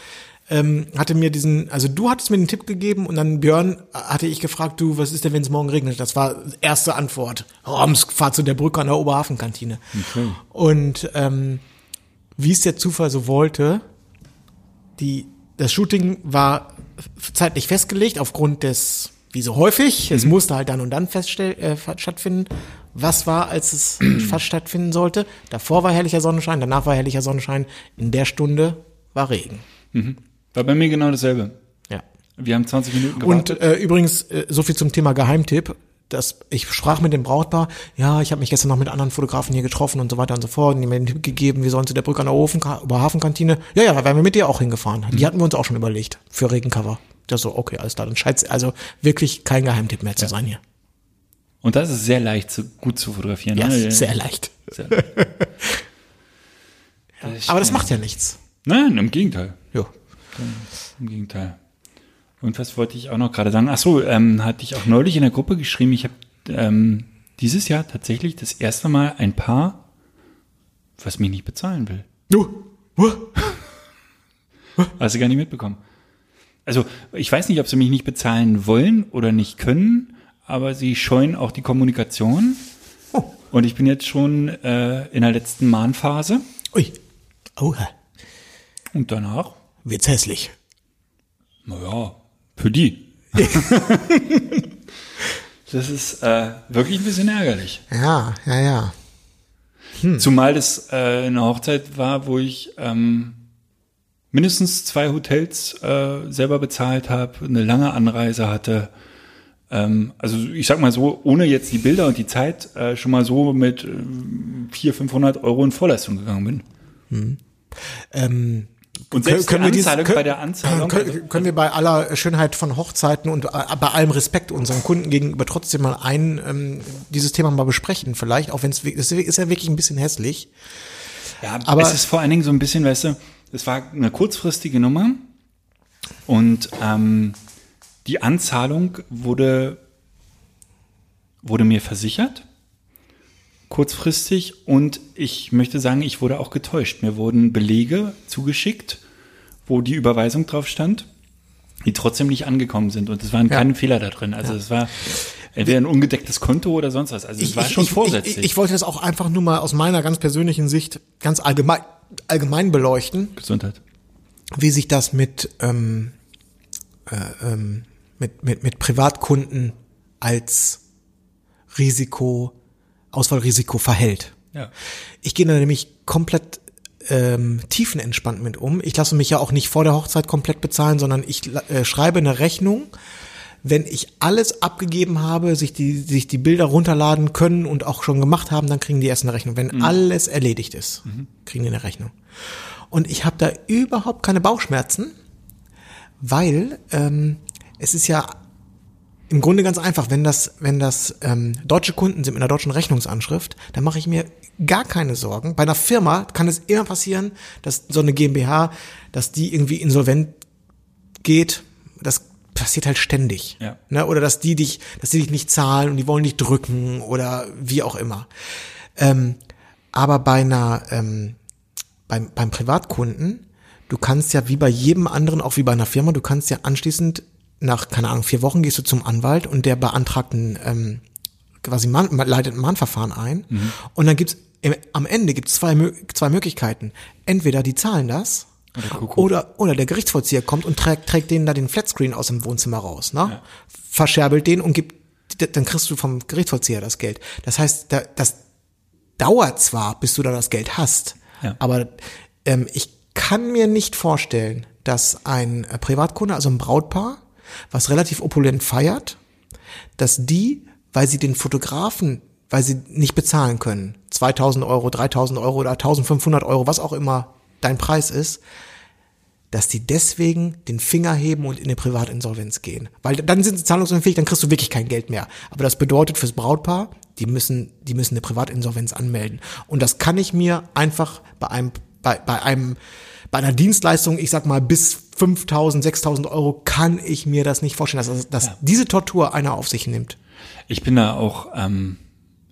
ähm, hatte mir diesen, also du hattest mir den Tipp gegeben und dann Björn hatte ich gefragt, du, was ist denn, wenn es morgen regnet? Das war erste Antwort. Roms, fahr zu der Brücke an der Oberhafenkantine. Okay. Und ähm, wie es der Zufall so wollte, die, das Shooting war zeitlich festgelegt aufgrund des, wie so häufig, es musste halt dann und dann feststell, äh, stattfinden. Was war, als es fast stattfinden sollte? Davor war herrlicher Sonnenschein, danach war herrlicher Sonnenschein. In der Stunde war Regen. War bei mir genau dasselbe. Ja. Wir haben 20 Minuten Und gewartet. äh, übrigens, äh, so viel zum Thema Geheimtipp. Das, ich sprach mit dem Brautpaar, ja, ich habe mich gestern noch mit anderen Fotografen hier getroffen und so weiter und so fort. Und die mir den Tipp gegeben, wir sollen zu der Brücke an der Ofenka- Oberhafenkantine. Ja, ja, da wären wir mit dir auch hingefahren. Die hatten wir uns auch schon überlegt für Regencover. Das so, okay, alles klar. Dann scheint also wirklich kein Geheimtipp mehr zu sein hier. Und das ist sehr leicht, zu, gut zu fotografieren. Ja, ne? sehr leicht. Sehr leicht. Aber das macht ja nichts. Nein, im Gegenteil. Ja. Im Gegenteil. Und was wollte ich auch noch gerade sagen? Ach so, ähm, hatte ich auch neulich in der Gruppe geschrieben. Ich habe ähm, dieses Jahr tatsächlich das erste Mal ein Paar, was mich nicht bezahlen will. Du, uh, Hast du gar nicht mitbekommen. Also, ich weiß nicht, ob sie mich nicht bezahlen wollen oder nicht können, aber sie scheuen auch die Kommunikation. Oh. Und ich bin jetzt schon äh, in der letzten Mahnphase. ui. Oha. Und danach, Wird's hässlich. naja, für die. das ist äh, wirklich ein bisschen ärgerlich. Ja, ja, ja. Zumal das äh, eine Hochzeit war, wo ich ähm, mindestens zwei Hotels äh, selber bezahlt habe, eine lange Anreise hatte. Ähm, also ich sag mal so, ohne jetzt die Bilder und die Zeit äh, schon mal so mit ähm, 400, 500 Euro in Vorleistung gegangen bin. Ähm, Und selbst können die wir dies- Anzahlung können- bei der Anzahlung, Können, also- können wir bei aller Schönheit von Hochzeiten und äh, bei allem Respekt unseren Kunden gegenüber trotzdem mal ein ähm, dieses Thema mal besprechen vielleicht, auch wenn es ist ja wirklich ein bisschen hässlich. Ja, Aber- aber es ist vor allen Dingen so ein bisschen, weißt du, es war eine kurzfristige Nummer und ähm, die Anzahlung wurde, wurde mir versichert, kurzfristig und ich möchte sagen, ich wurde auch getäuscht. Mir wurden Belege zugeschickt, wo die Überweisung drauf stand, die trotzdem nicht angekommen sind und es waren Ja. keine Fehler da drin. Also es war entweder ein ungedecktes Konto oder sonst was. Also es war schon ich, vorsätzlich. Ich, ich wollte das auch einfach nur mal aus meiner ganz persönlichen Sicht ganz allgemein, allgemein beleuchten, Gesundheit. wie sich das mit, ähm, äh, ähm, mit, mit, mit Privatkunden als Risiko, Auswahlrisiko verhält. Ja. Ich gehe da nämlich komplett ähm, tiefenentspannt mit um. Ich lasse mich ja auch nicht vor der Hochzeit komplett bezahlen, sondern ich äh, schreibe eine Rechnung. Wenn ich alles abgegeben habe, sich die, sich die Bilder runterladen können und auch schon gemacht haben, dann kriegen die erst eine Rechnung. Wenn alles erledigt ist, kriegen die eine Rechnung. Und ich habe da überhaupt keine Bauchschmerzen, weil ähm, es ist ja im Grunde ganz einfach, wenn das, wenn das ähm, deutsche Kunden sind mit einer deutschen Rechnungsanschrift, dann mache ich mir gar keine Sorgen. Bei einer Firma kann es immer passieren, dass so eine GmbH, dass die irgendwie insolvent geht. Das passiert halt ständig. Ja. Ne? Oder dass die dich, dass die dich nicht zahlen und die wollen dich drücken oder wie auch immer. Ähm, aber bei einer, ähm, beim, beim Privatkunden, du kannst ja wie bei jedem anderen, auch wie bei einer Firma, du kannst ja anschließend nach, keine Ahnung, vier Wochen gehst du zum Anwalt und der beantragt ein, ähm, quasi man, leitet ein Mahnverfahren ein und dann gibt's im, am Ende gibt's zwei, zwei Möglichkeiten. Entweder die zahlen das Oder oder, oder der Gerichtsvollzieher kommt und trägt, trägt denen da den Flatscreen aus dem Wohnzimmer raus, ne? Verscherbelt den und gibt, dann kriegst du vom Gerichtsvollzieher das Geld. Das heißt, da, das dauert zwar, bis du da das Geld hast, Ja. aber ähm, ich kann mir nicht vorstellen, dass ein äh, Privatkunde, also ein Brautpaar, was relativ opulent feiert, dass die, weil sie den Fotografen, weil sie nicht bezahlen können, 2000 Euro, 3000 Euro oder 1500 Euro, was auch immer dein Preis ist, dass die deswegen den Finger heben und in eine Privatinsolvenz gehen. Weil dann sind sie zahlungsunfähig, dann kriegst du wirklich kein Geld mehr. Aber das bedeutet fürs Brautpaar, die müssen, die müssen eine Privatinsolvenz anmelden. Und das kann ich mir einfach bei einem, bei, bei einem, bei einer Dienstleistung, ich sag mal bis 5000, 6000 Euro, kann ich mir das nicht vorstellen, dass, dass diese Tortur einer auf sich nimmt. Ich bin da auch ähm,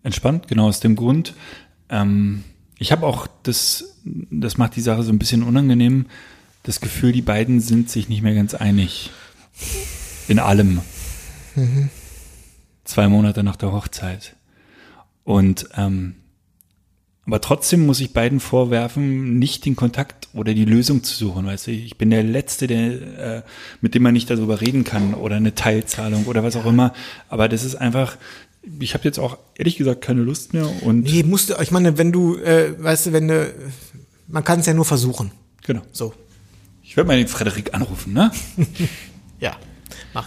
entspannt, genau aus dem Grund. Ähm, ich habe auch das, das macht die Sache so ein bisschen unangenehm, das Gefühl, die beiden sind sich nicht mehr ganz einig. In allem. Zwei Monate nach der Hochzeit. Und ähm, aber trotzdem muss ich beiden vorwerfen, nicht den Kontakt oder die Lösung zu suchen. Weißt du, ich bin der Letzte, der, äh, mit dem man nicht darüber reden kann oder eine Teilzahlung oder was auch immer. Aber das ist einfach, ich habe jetzt auch ehrlich gesagt keine Lust mehr und Nee, musst du, ich meine, wenn du, äh, weißt du, wenn du, man kann es ja nur versuchen. genau. So. Ich werde mal den Frederik anrufen, ne? Ja.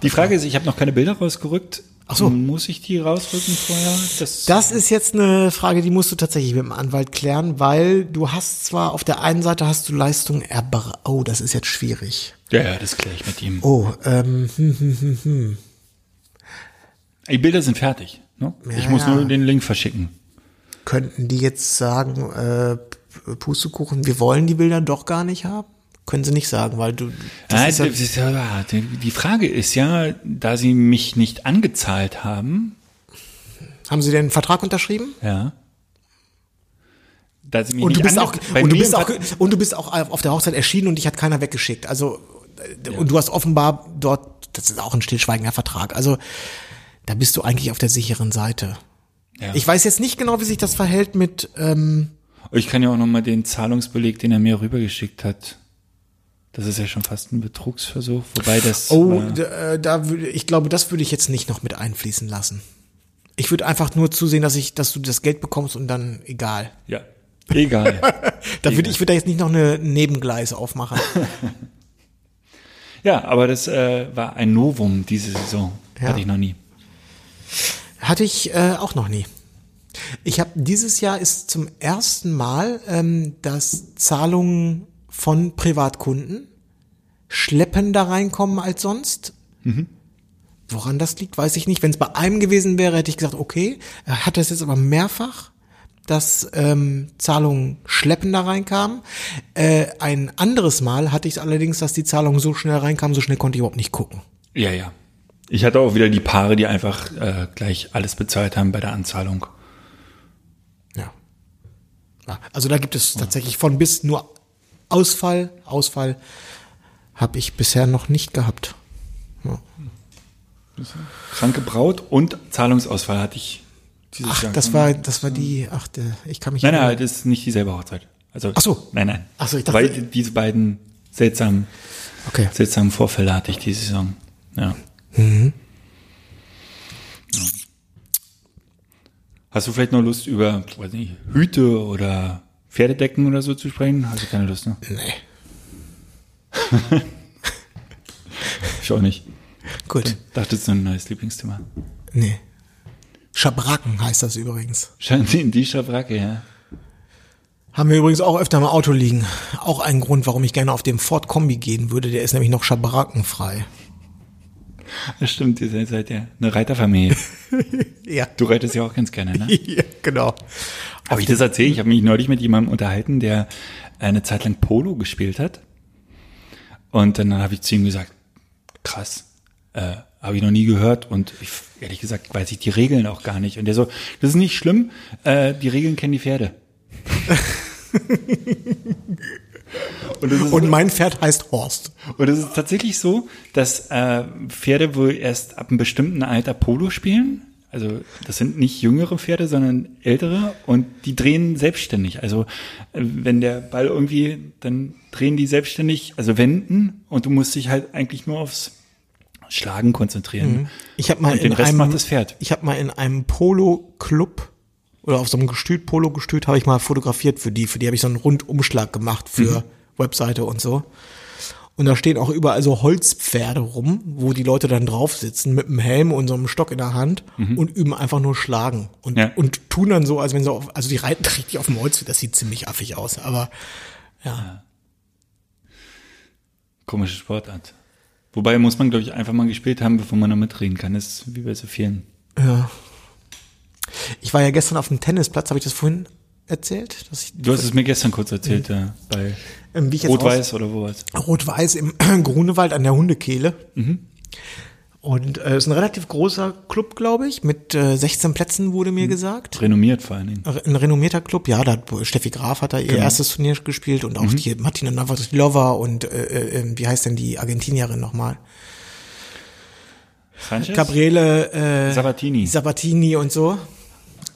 Die Frage ist, ich habe noch keine Bilder rausgerückt. Ach so. Muss ich die rausrücken vorher? Das, Das ist jetzt eine Frage, die musst du tatsächlich mit dem Anwalt klären, weil du hast zwar auf der einen Seite hast du Leistung erbracht. Oh, das ist jetzt schwierig. ja, ja, das kläre ich mit ihm. Oh, ähm, hm, hm, hm, hm. Die Bilder sind fertig. Ne? ich Ja, muss ja. nur den Link verschicken. könnten die jetzt sagen, äh, Pustekuchen, wir wollen die Bilder doch gar nicht haben? Können sie nicht sagen, weil du. Nein, ja, ja, die Frage ist ja, da sie mich nicht angezahlt haben, haben sie denn einen Vertrag unterschrieben? ja. Da sie mich Und du nicht bist ange- auch und du bist auch und du bist auch auf der Hochzeit erschienen und dich hat keiner weggeschickt. Also äh, und du hast offenbar dort, das ist auch ein stillschweigender Vertrag. Also da bist du eigentlich auf der sicheren Seite. ja. Ich weiß jetzt nicht genau, wie sich das verhält mit. Ähm, Ich kann ja auch noch mal den Zahlungsbeleg, den er mir rübergeschickt hat. Das ist ja schon fast ein Betrugsversuch, wobei das. oh, da, äh, da würde ich glaube, das würde ich jetzt nicht noch mit einfließen lassen. Ich würde einfach nur zusehen, dass ich, dass du das Geld bekommst und dann egal. ja, egal. Da würde ich würde da jetzt nicht noch eine Nebengleis aufmachen. ja, aber das äh, war ein Novum diese Saison. Ja. Hatte ich noch nie. Hatte ich äh, auch noch nie. Ich habe dieses Jahr ist zum ersten Mal, ähm, dass Zahlungen von Privatkunden schleppender reinkommen als sonst. Woran das liegt, weiß ich nicht. Wenn es bei einem gewesen wäre, hätte ich gesagt, okay. Er hat das jetzt aber mehrfach, dass ähm, Zahlungen schleppender reinkamen. Äh, ein anderes Mal hatte ich es allerdings, dass die Zahlungen so schnell reinkamen, so schnell konnte ich überhaupt nicht gucken. Ja, ja. Ich hatte auch wieder die Paare, die einfach äh, gleich alles bezahlt haben bei der Anzahlung. Ja also da gibt es tatsächlich von bis nur Ausfall, Ausfall habe ich bisher noch nicht gehabt. Ja. Kranke Braut und Zahlungsausfall hatte ich dieses Ach, Jahr. das war, das war die, ach, ich kann mich Nein, nein, das ist nicht dieselbe Hochzeit. Also, Ach so. Nein, nein. Ach so, ich dachte- Weil diese beiden seltsamen, Okay. seltsamen Vorfälle hatte ich diese Saison. Ja. Mhm. Ja. Hast du vielleicht noch Lust über, weiß nicht, Hüte oder Pferdedecken oder so zu sprechen? Hast du keine Lust, ne? Nee. Ich auch nicht. Gut. Dachte, das ist ein neues Lieblingsthema. Nee. Schabracken heißt das übrigens. In die Schabracke, ja. Haben wir übrigens auch öfter im Auto liegen. Auch ein Grund, warum ich gerne auf dem Ford Kombi gehen würde. Der ist nämlich noch schabrackenfrei. Das stimmt, ihr seid, ja eine Reiterfamilie. Ja. Du reitest ja auch ganz gerne, ne? ja genau. Habe ich das erzählt? Ich habe mich neulich mit jemandem unterhalten, der eine Zeit lang Polo gespielt hat. Und dann habe ich zu ihm gesagt, krass, äh, habe ich noch nie gehört und ich, ehrlich gesagt weiß ich die Regeln auch gar nicht. Und der so, das ist nicht schlimm, äh, die Regeln kennen die Pferde. und, Und mein Pferd heißt Horst. und es ist tatsächlich so, dass äh, Pferde wohl erst ab einem bestimmten Alter Polo spielen. Also das sind nicht jüngere Pferde, sondern ältere und die drehen selbstständig. Also äh, wenn der Ball irgendwie, dann drehen die selbstständig, also wenden und du musst dich halt eigentlich nur aufs Schlagen konzentrieren. Ich habe mal Und den in Rest einem, macht das Pferd. Ich habe mal in einem Polo-Club oder auf so einem Gestüt, Polo-Gestüt, habe ich mal fotografiert für die. Für die habe ich so einen Rundumschlag gemacht für Mhm. Webseite und so. Und da stehen auch überall so Holzpferde rum, wo die Leute dann drauf sitzen mit einem Helm und so einem Stock in der Hand und üben einfach nur schlagen und, Mhm. Ja. und tun dann so, als wenn sie auf, also die reiten richtig auf dem Holz, das sieht ziemlich affig aus, aber ja. Komische Sportart. Wobei muss man, glaube ich, einfach mal gespielt haben, bevor man da mitreden kann. Das ist wie bei so vielen. ja. Ich war ja gestern auf dem Tennisplatz, habe ich das vorhin erzählt? Du hast es mir gestern kurz erzählt, ja, bei Ähm, Rot-Weiß oder wo was? Rot-Weiß im Grunewald an der Hundekehle. Und äh, ist ein relativ großer Club, glaube ich, mit äh, 16 Plätzen, wurde mir gesagt. Renommiert vor allen Dingen. Ein renommierter Club, ja, da hat Steffi Graf hat da ihr erstes Turnier gespielt und auch die Martina Navratilova und äh, äh, wie heißt denn die Argentinierin nochmal? Sanchez? Gabriele äh, Sabatini. Sabatini und so.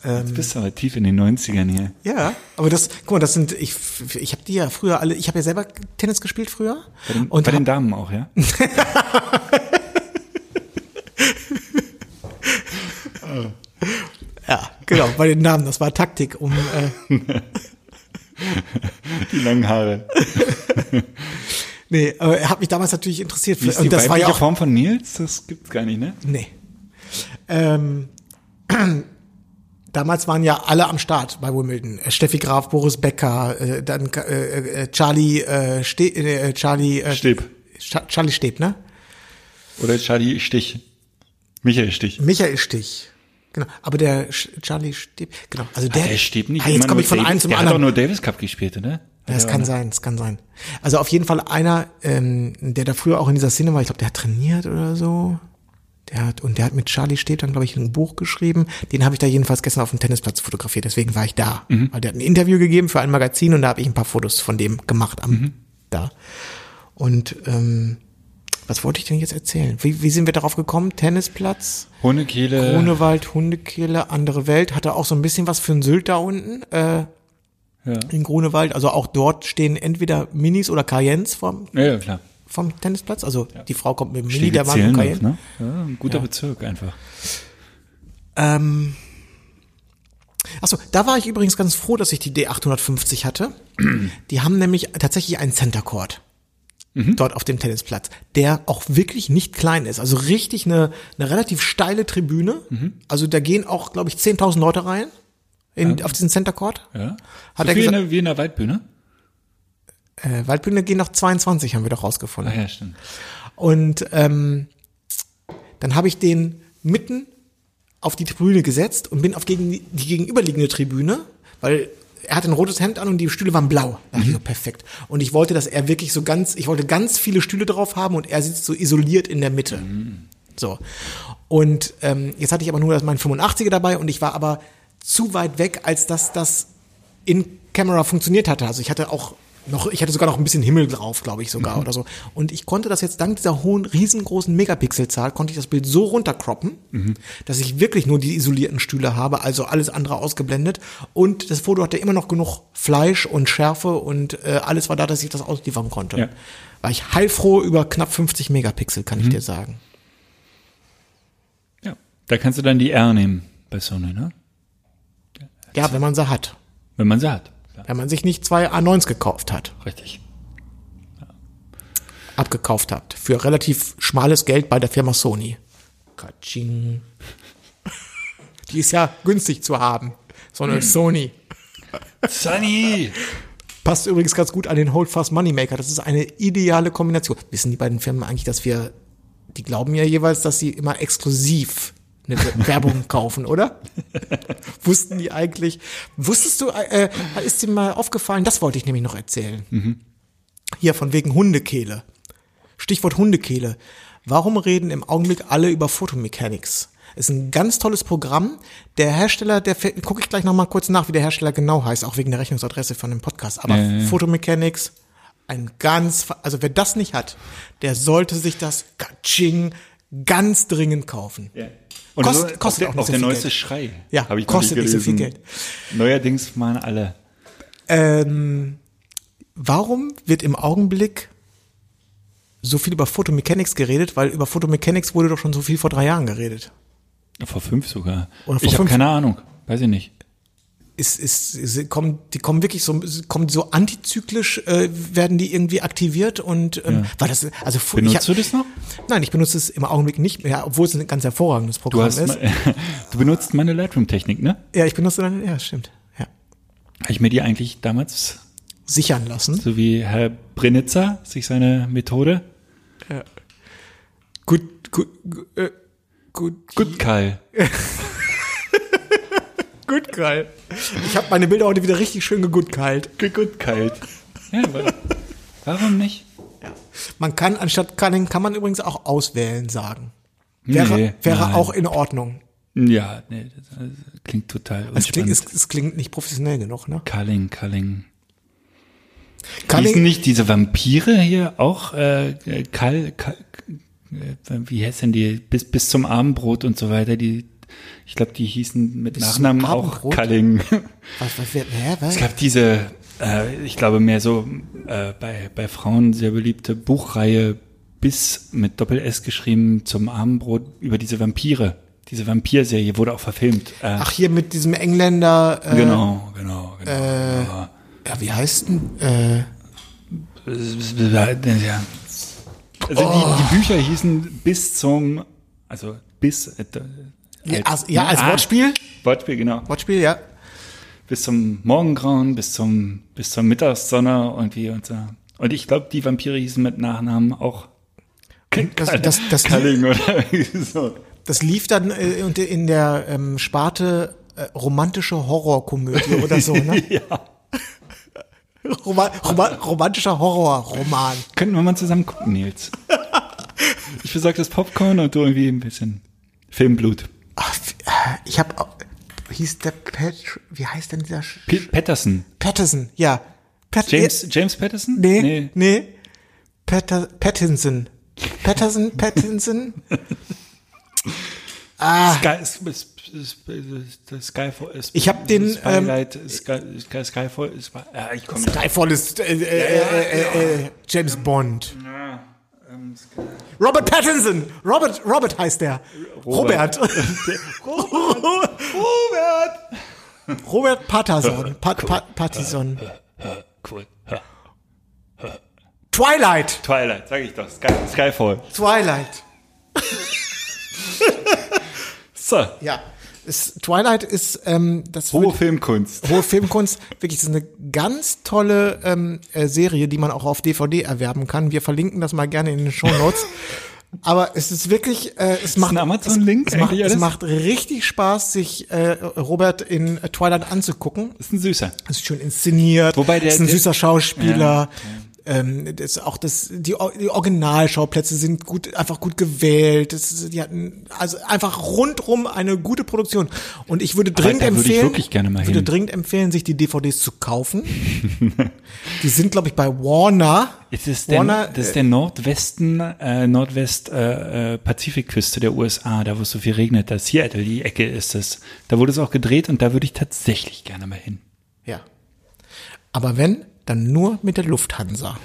Jetzt bist du aber tief in den 90ern hier. Ja, aber das, guck mal, das sind, ich, ich habe die ja früher alle, ich habe ja selber Tennis gespielt früher. Bei den, und bei den hab- Damen auch, ja? ja, genau, bei den Namen, das war Taktik, um äh, Die langen Haare. Nee, aber er hat mich damals natürlich interessiert. Wie ist die und das war ja auch. Form von Nils? Das gibt's gar nicht, ne? Nee. Ähm, damals waren ja alle am Start bei Wimbledon. Äh, Steffi Graf, Boris Becker, äh, dann äh, äh, Charlie äh, Ste äh, Charlie äh, Steb. Cha- Charlie Steb, ne? Oder Charlie Stich. Michael Stich. Michael Stich. Genau, aber der Charlie Steb, genau, also der, Der steht nicht ah, jetzt komme ich von Davis- einem zum der anderen. hat auch nur Davis Cup gespielt, oder? Ja, das Ja, kann ne? sein, das kann sein. Also auf jeden Fall einer, ähm, der da früher auch in dieser Szene war, ich glaube, der hat trainiert oder so. Der hat, und der hat mit Charlie Steht dann, glaube ich, ein Buch geschrieben. Den habe ich da jedenfalls gestern auf dem Tennisplatz fotografiert, deswegen war ich da. Mhm. Weil der hat ein Interview gegeben für ein Magazin und da habe ich ein paar Fotos von dem gemacht am Mhm. da. Und ähm, was wollte ich denn jetzt erzählen? Wie, wie sind wir darauf gekommen? Tennisplatz, Hundekehle. Grunewald, Hundekehle, andere Welt. Hatte auch so ein bisschen was für ein Sylt da unten. Äh, Ja. in Grunewald. Also auch dort stehen entweder Minis oder Cayennes vom, ja, ja, klar. Vom Tennisplatz. Also die Frau kommt mit dem Mini, der Mann ne? Ja, ein guter Bezirk einfach. Ähm, achso, da war ich übrigens ganz froh, dass ich die D850 hatte. Die haben nämlich tatsächlich einen Center Court. Dort auf dem Tennisplatz, der auch wirklich nicht klein ist. Also richtig eine, eine relativ steile Tribüne. Also da gehen auch, glaube ich, 10.000 Leute rein in, auf diesen Center Court. Ja. Hat so er gesagt- wie in der Waldbühne? Äh, Waldbühne gehen noch 22, haben wir doch rausgefunden. Ah ja, stimmt. Und ähm, dann habe ich den mitten auf die Tribüne gesetzt und bin auf gegen die, die gegenüberliegende Tribüne, weil er hatte ein rotes Hemd an und die Stühle waren blau. Da dachte ich so, perfekt. Und ich wollte, dass er wirklich so ganz, ich wollte ganz viele Stühle drauf haben und er sitzt so isoliert in der Mitte. So. Und ähm, jetzt hatte ich aber nur meinen 85er dabei und ich war aber zu weit weg, als dass das in Camera funktioniert hatte. Also ich hatte auch noch, ich hatte sogar noch ein bisschen Himmel drauf, glaube ich sogar oder so. Und ich konnte das jetzt dank dieser hohen, riesengroßen Megapixelzahl, konnte ich das Bild so runtercroppen, dass ich wirklich nur die isolierten Stühle habe, also alles andere ausgeblendet. Und das Foto hatte immer noch genug Fleisch und Schärfe und äh, alles war da, dass ich das ausliefern konnte. Ja. War ich heilfroh über knapp 50 Megapixel, kann ich dir sagen. Ja. Da kannst du dann die R nehmen bei Sony, ne? Ja, wenn man sie hat. Wenn man sie hat. Ja, Wenn man sich nicht zwei A9s gekauft hat. richtig. abgekauft habt. Für relativ schmales Geld bei der Firma Sony. Katsching. Die ist ja günstig zu haben. So eine Sony. Sunny! Passt übrigens ganz gut an den Holdfast Moneymaker. Das ist eine ideale Kombination. Wissen die beiden Firmen eigentlich, dass wir, die glauben ja jeweils, dass sie immer exklusiv eine Werbung kaufen, oder? Wussten die eigentlich? Wusstest du, äh, ist dir mal aufgefallen, das wollte ich nämlich noch erzählen. Hier von wegen Hundekehle. Stichwort Hundekehle. Warum reden im Augenblick alle über Photomechanics? Ist ein ganz tolles Programm. Der Hersteller, der gucke ich gleich noch mal kurz nach, wie der Hersteller genau heißt, auch wegen der Rechnungsadresse von dem Podcast. Aber ja. Photomechanics, ein ganz, also wer das nicht hat, der sollte sich das Kaching ganz dringend kaufen. Und Kost- so, kostet auch der, auch so der viel neueste Geld. Schrei. Ja, ich kostet nicht so viel. Geld. Neuerdings machen alle. Ähm, warum wird im Augenblick so viel über Photomechanics geredet? Weil über Photomechanics wurde doch schon so viel vor drei Jahren geredet. Vor fünf sogar. Oder vor ich habe keine Ahnung. Weiß ich nicht. Ist, ist, kommen, die kommen wirklich so, kommen so antizyklisch, äh, werden die irgendwie aktiviert und ähm, weil das, also Benutzt ich, du das noch? Nein, ich benutze es im Augenblick nicht mehr, obwohl es ein ganz hervorragendes Du, Programm hast, ist. du benutzt meine Lightroom-Technik, ne? Ja, ich benutze dann, ja, stimmt. Ja. Habe ich mir die eigentlich damals, Sichern lassen. so wie Herr Brenitzer, sich seine Methode? Gut, gut, gut, äh, gut, Gut, Karl. gut geil. Ich habe meine Bilder heute wieder richtig schön gegutgeilt. Gut, kalt. Ja, aber warum nicht? Man kann, anstatt Cunning, kann man übrigens auch auswählen sagen. Wäre, Nee, wäre auch in Ordnung. Ja, nee, das, das klingt total Es klingt, es, es klingt nicht professionell genug, ne? Culling, Culling. Hießen Cunning, nicht diese Vampire hier auch äh, Kal, Kal, äh, wie heißt denn die, bis, bis zum Abendbrot und so weiter, die, ich glaube, die hießen mit zum Nachnamen auch? Culling. was, was, wer, hä, was? Es gab diese, äh, ich glaube mehr so äh, bei, bei Frauen sehr beliebte Buchreihe bis mit Doppel-S geschrieben zum Abendbrot über diese Vampire. Diese Vampirserie wurde auch verfilmt. Äh, Ach, hier mit diesem Engländer, äh, genau, genau, genau. ja, wie heißt denn, äh, Ja. Also die, die Bücher hießen bis zum, also bis äh, ja, als, ja, als Ah, Wortspiel? Wortspiel, genau. Wortspiel, ja. Bis zum Morgengrauen, bis zum bis zur Mittagssonne irgendwie und so. Und ich glaube, die Vampire hießen mit Nachnamen auch Das, das, das, Culling oder so. das lief dann äh, und in der ähm, Sparte äh, romantische Horrorkomödie oder so, ne? Ja. Roma, Roma, romantischer Horrorroman. Könnten wir mal zusammen gucken, Nils. Ich besorge das Popcorn und du irgendwie ein bisschen Filmblut. Äh, ich habe hieß der Pat, wie heißt denn dieser Sch P Patterson. Patterson, ja. Pat James, James Patterson? Nee, nee. nee. Patter, Pattinson. Patterson, Pattinson. Sky, ist, ist Skyfall ist, Ich hab den, Spylight, Sky, Sky, Skyfall ist, ja, ich komme Skyfall ist äh, äh, äh, äh, äh, James Bond. ja, ähm, Sky- Robert Pattinson. Robert, Robert heißt der. Robert. Robert. Robert. Robert Patterson. Pat, Pat, Pattison. Cool. Twilight. Twilight, sag ich doch. Sky, Skyfall. Twilight. So. Ja. Twilight ist ähm, das Hohe wird- Filmkunst. hohe Filmkunst. Wirklich, das ist eine ganz tolle ähm, äh, Serie, die man auch auf DVD erwerben kann. Wir verlinken das mal gerne in den Show Notes. Aber es ist wirklich, äh, es macht, es, es, macht, es macht richtig Spaß, sich äh, Robert in Twilight anzugucken. Ist ein Süßer. Es ist schön inszeniert. Wobei der- ist ein süßer Schauspieler. Ja, Ähm, das, auch das, die, die Originalschauplätze sind gut, einfach gut gewählt. Das, ist- die hatten also einfach rundrum eine gute Produktion. Und ich würde dringend würde ich empfehlen, wirklich gerne mal würde hin. dringend empfehlen, sich die DVDs zu kaufen. die sind, glaube ich, bei Warner. Es ist der, Warner, das ist der Nordwesten, äh, Nordwest äh, äh, Pazifikküste der USA, da wo es so viel regnet. Das Seattle, die Ecke ist es. Da wurde es auch gedreht und da würde ich tatsächlich gerne mal hin. Ja. Aber wenn, dann nur mit der Lufthansa.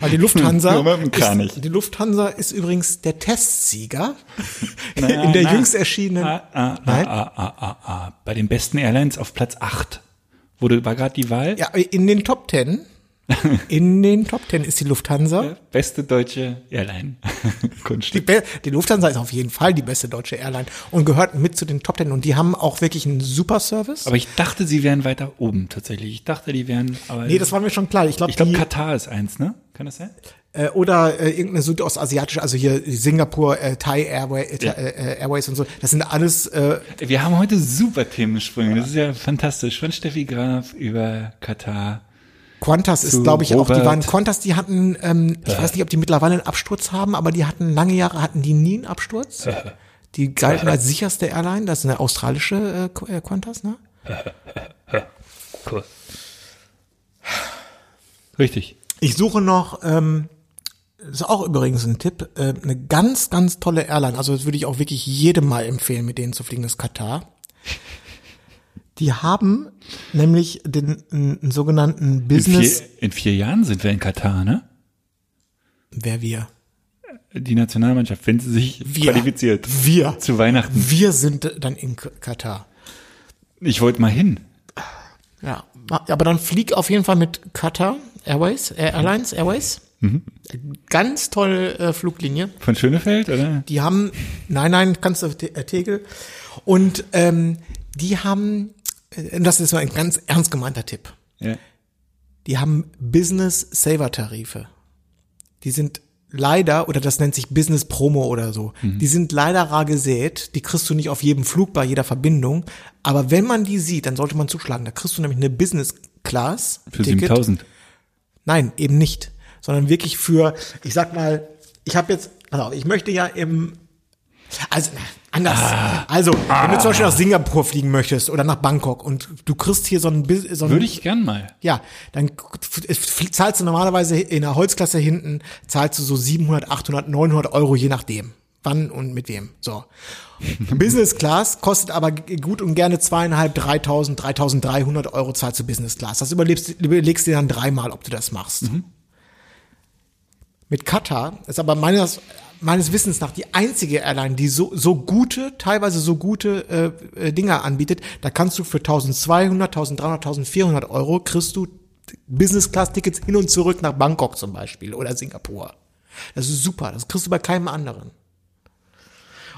Weil die Lufthansa, ist, die Lufthansa ist übrigens der Testsieger Na, in der na. jüngst erschienenen. Ah, ah, Nein? ah, ah, ah, ah. Bei den besten Airlines auf Platz 8. Wurde, war gerade die Wahl? Ja, in den Top Ten. In den Top Ten ist die Lufthansa. Beste deutsche Airline. Die. Be- die Lufthansa ist auf jeden Fall die beste deutsche Airline und gehört mit zu den Top Ten. Und die haben auch wirklich einen super Service. Aber ich dachte, sie wären weiter oben tatsächlich. Ich dachte, die wären, aber nee, das war mir schon klar. Ich glaube, die, Katar ist eins, ne? Kann das sein? äh, oder äh, irgendeine südostasiatische, also hier Singapur, äh, Thai Airway, äh, Ja. äh, Airways und so. Das sind alles äh, Wir haben heute super Themensprünge. Das ist ja fantastisch. Von Steffi Graf über Katar. Qantas ist, glaube ich, auch, die Robert. waren Qantas, die hatten, ähm, ich weiß nicht, ob die mittlerweile einen Absturz haben, aber die hatten lange Jahre, hatten die nie einen Absturz. Die galten als sicherste Airline, das ist eine australische äh, äh, Qantas, ne? Cool. Richtig. Ich suche noch, ähm, das ist auch übrigens ein Tipp, äh, eine ganz, ganz tolle Airline. Also das würde ich auch wirklich jedem mal empfehlen, mit denen zu fliegen, das Katar. Die haben nämlich den einen sogenannten In Business. vier, in vier Jahren sind wir in Katar, ne? Wer wir? Die Nationalmannschaft, wenn sie sich Wir. qualifiziert. Wir. Zu Weihnachten. Wir sind dann in Katar. Ich wollte mal hin. Ja, aber dann flieg auf jeden Fall mit Qatar Airways, Air- Airlines Airways. Ganz tolle äh, Fluglinie. Von Schönefeld, oder? Die haben, nein, nein, kannst du äh, Tegel. Und ähm, die haben, das ist so ein ganz ernst gemeinter Tipp. Ja. Die haben Business Saver Tarife. Die sind leider, oder das nennt sich Business Promo oder so, die sind leider rar gesät. Die kriegst du nicht auf jedem Flug, bei jeder Verbindung. Aber wenn man die sieht, dann sollte man zuschlagen. Da kriegst du nämlich eine Business Class Für Ticket. 7000. Nein, eben nicht. Sondern wirklich für, ich sag mal, ich habe jetzt, auf, ich möchte ja im, also anders. Ah. Also, wenn du zum Beispiel nach Singapur fliegen möchtest oder nach Bangkok und du kriegst hier so ein, so ein Würde ich gern mal. ja, dann zahlst du normalerweise in der Holzklasse hinten, zahlst du so 700, 800, 900 Euro, je nachdem. Wann und mit wem. So. Business Class kostet aber gut und gerne zweieinhalb, 3000, 3300 Euro zahlst du Business Class. Das überlebst, überlegst du dir dann dreimal, ob du das machst. Mit Qatar ist aber meines, meines Wissens nach die einzige Airline, die so, so gute, teilweise so gute äh, äh, Dinger anbietet. Da kannst du für 1200, 1300, 1400 Euro kriegst du Business Class Tickets hin und zurück nach Bangkok zum Beispiel oder Singapur. Das ist super. Das kriegst du bei keinem anderen.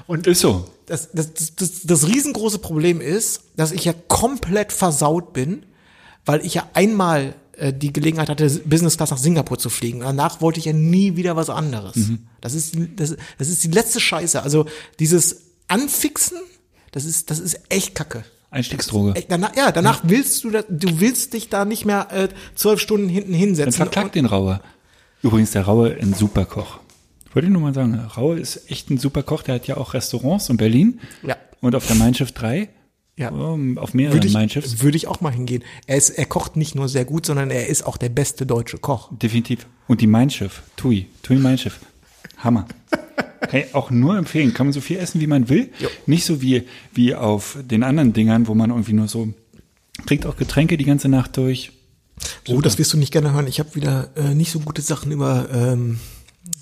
Und Ist so. das, das, das, das, das riesengroße Problem ist, dass ich ja komplett versaut bin, weil ich ja einmal die Gelegenheit hatte, Business Class nach Singapur zu fliegen. Danach wollte ich ja nie wieder was anderes. Das ist die- das, das ist die letzte Scheiße. Also dieses Anfixen, das ist das ist echt Kacke. Einstiegsdroge. Echt, danach, ja, danach willst du, du willst dich da nicht mehr äh, zwölf Stunden hinten hinsetzen. Dann verklagt den Rauer. Übrigens, der Raue ein super Koch. Wollte ich nur mal sagen, Raue ist echt ein super Koch. Der hat ja auch Restaurants in Berlin. Ja. Und auf der Mein Schiff 3. Ja. Auf mehreren würde ich, Schiffs. würde ich auch mal hingehen. Er, ist, er kocht nicht nur sehr gut, sondern er ist auch der beste deutsche Koch. Definitiv. Und die Mein Schiff. Tui. Tui Mein Schiff. Hammer. Kann ich auch nur empfehlen. Kann man so viel essen, wie man will. Jo. Nicht so wie, wie auf den anderen Dingern, wo man irgendwie nur so, kriegt auch Getränke die ganze Nacht durch. Oh, das wirst du nicht gerne hören. Ich habe wieder äh, nicht so gute Sachen über ähm,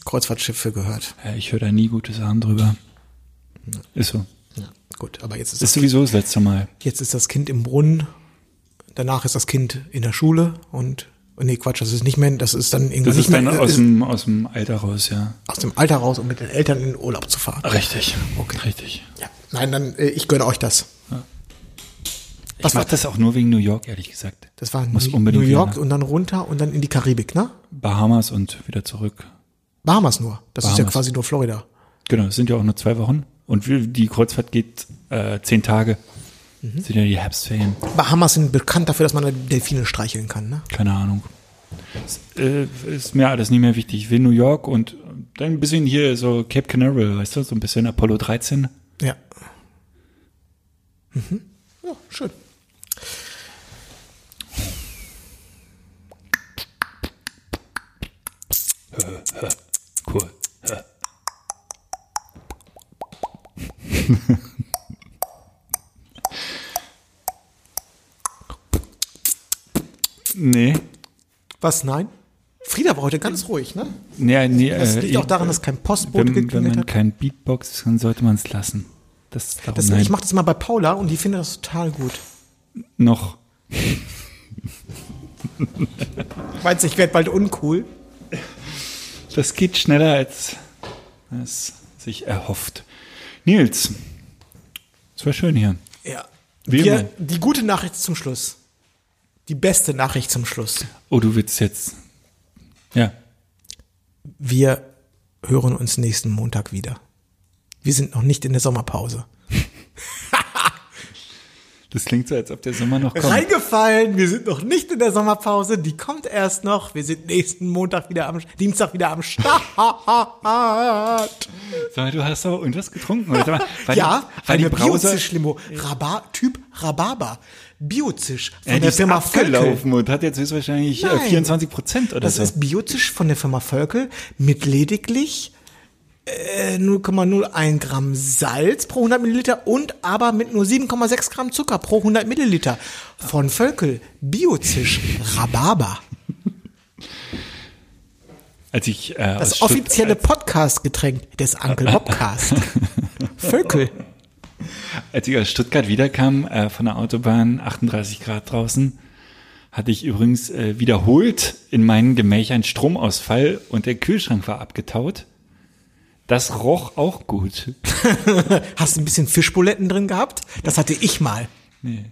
Kreuzfahrtschiffe gehört. Ja, ich höre da nie gute Sachen drüber. Ist so. Ja, gut, aber jetzt ist, Ist das, sowieso das letzte Mal. jetzt ist das Kind im Brunnen. Danach ist das Kind in der Schule und nee, Quatsch, das ist nicht mehr, das ist dann irgendwie Das nicht ist dann mehr, aus ist dem, aus dem Alter raus, ja. aus dem Alter raus, um mit den Eltern in den Urlaub zu fahren. Richtig. Okay. Richtig. Ja. Nein, dann äh, ich gönne euch das. Ich Was mach war das auch nur wegen New York, ehrlich gesagt. Das war Muss New, unbedingt New York wieder und dann runter und dann in die Karibik, ne? Bahamas und wieder zurück. Bahamas nur. Das ist ja Bahamas. quasi nur Florida. Genau, es sind ja auch nur zwei Wochen. Und die Kreuzfahrt geht äh, zehn Tage. Mhm. Das sind ja die Herbstferien. Bahamas sind bekannt dafür, dass man Delfine streicheln kann, ne? Keine Ahnung. Es, äh, ist mir alles nicht mehr wichtig. Ich will New York und dann ein bisschen hier so Cape Canaveral, weißt du, so ein bisschen Apollo 13. Ja. Mhm. Ja, schön. Cool. nee. Was, nein? Frieda war heute ganz ruhig, ne? Nee, nee, Das äh, liegt auch daran, dass kein Postbote wenn, wenn geklingelt man hat. kein Beatbox, dann sollte man es lassen. Das, Das, ich mache das mal bei Paula und die findet das total gut. noch. Meinst du, ich werde bald uncool? Das geht schneller, als es sich erhofft. Nils, es war schön hier. Ja. Wir, die gute Nachricht zum Schluss. Die beste Nachricht zum Schluss. Oh, du willst jetzt. Ja. Wir hören uns nächsten Montag wieder. Wir sind noch nicht in der Sommerpause. Das klingt so, als ob der Sommer noch kommt. Reingefallen, wir sind noch nicht in der Sommerpause, die kommt erst noch. Wir sind nächsten Montag wieder am, Dienstag wieder am Start. Sag mal, du hast aber irgendwas getrunken. Oder? War ja, die, war die eine Brause Biozisch-Limo. Raba Typ Rhabarber. Biozisch von ja, die der Firma Völkel. und hat jetzt höchstwahrscheinlich äh, Nein. 24 Prozent oder Das so. ist Biozisch von der Firma Völkel mit lediglich 0,01 Gramm Salz pro 100 Milliliter und aber mit nur 7,6 Gramm Zucker pro 100 Milliliter. Von Völkel. Biozisch Rhabarber. Als ich äh, Das offizielle Podcast-Getränk des Uncle Bobcast. Völkel. Als ich aus Stuttgart wiederkam, äh, von der Autobahn, 38 Grad draußen, hatte ich übrigens äh, wiederholt in meinen Gemächern Stromausfall und der Kühlschrank war abgetaut. Das roch auch gut. Hast du ein bisschen Fischbuletten drin gehabt? Das hatte ich mal. Nee.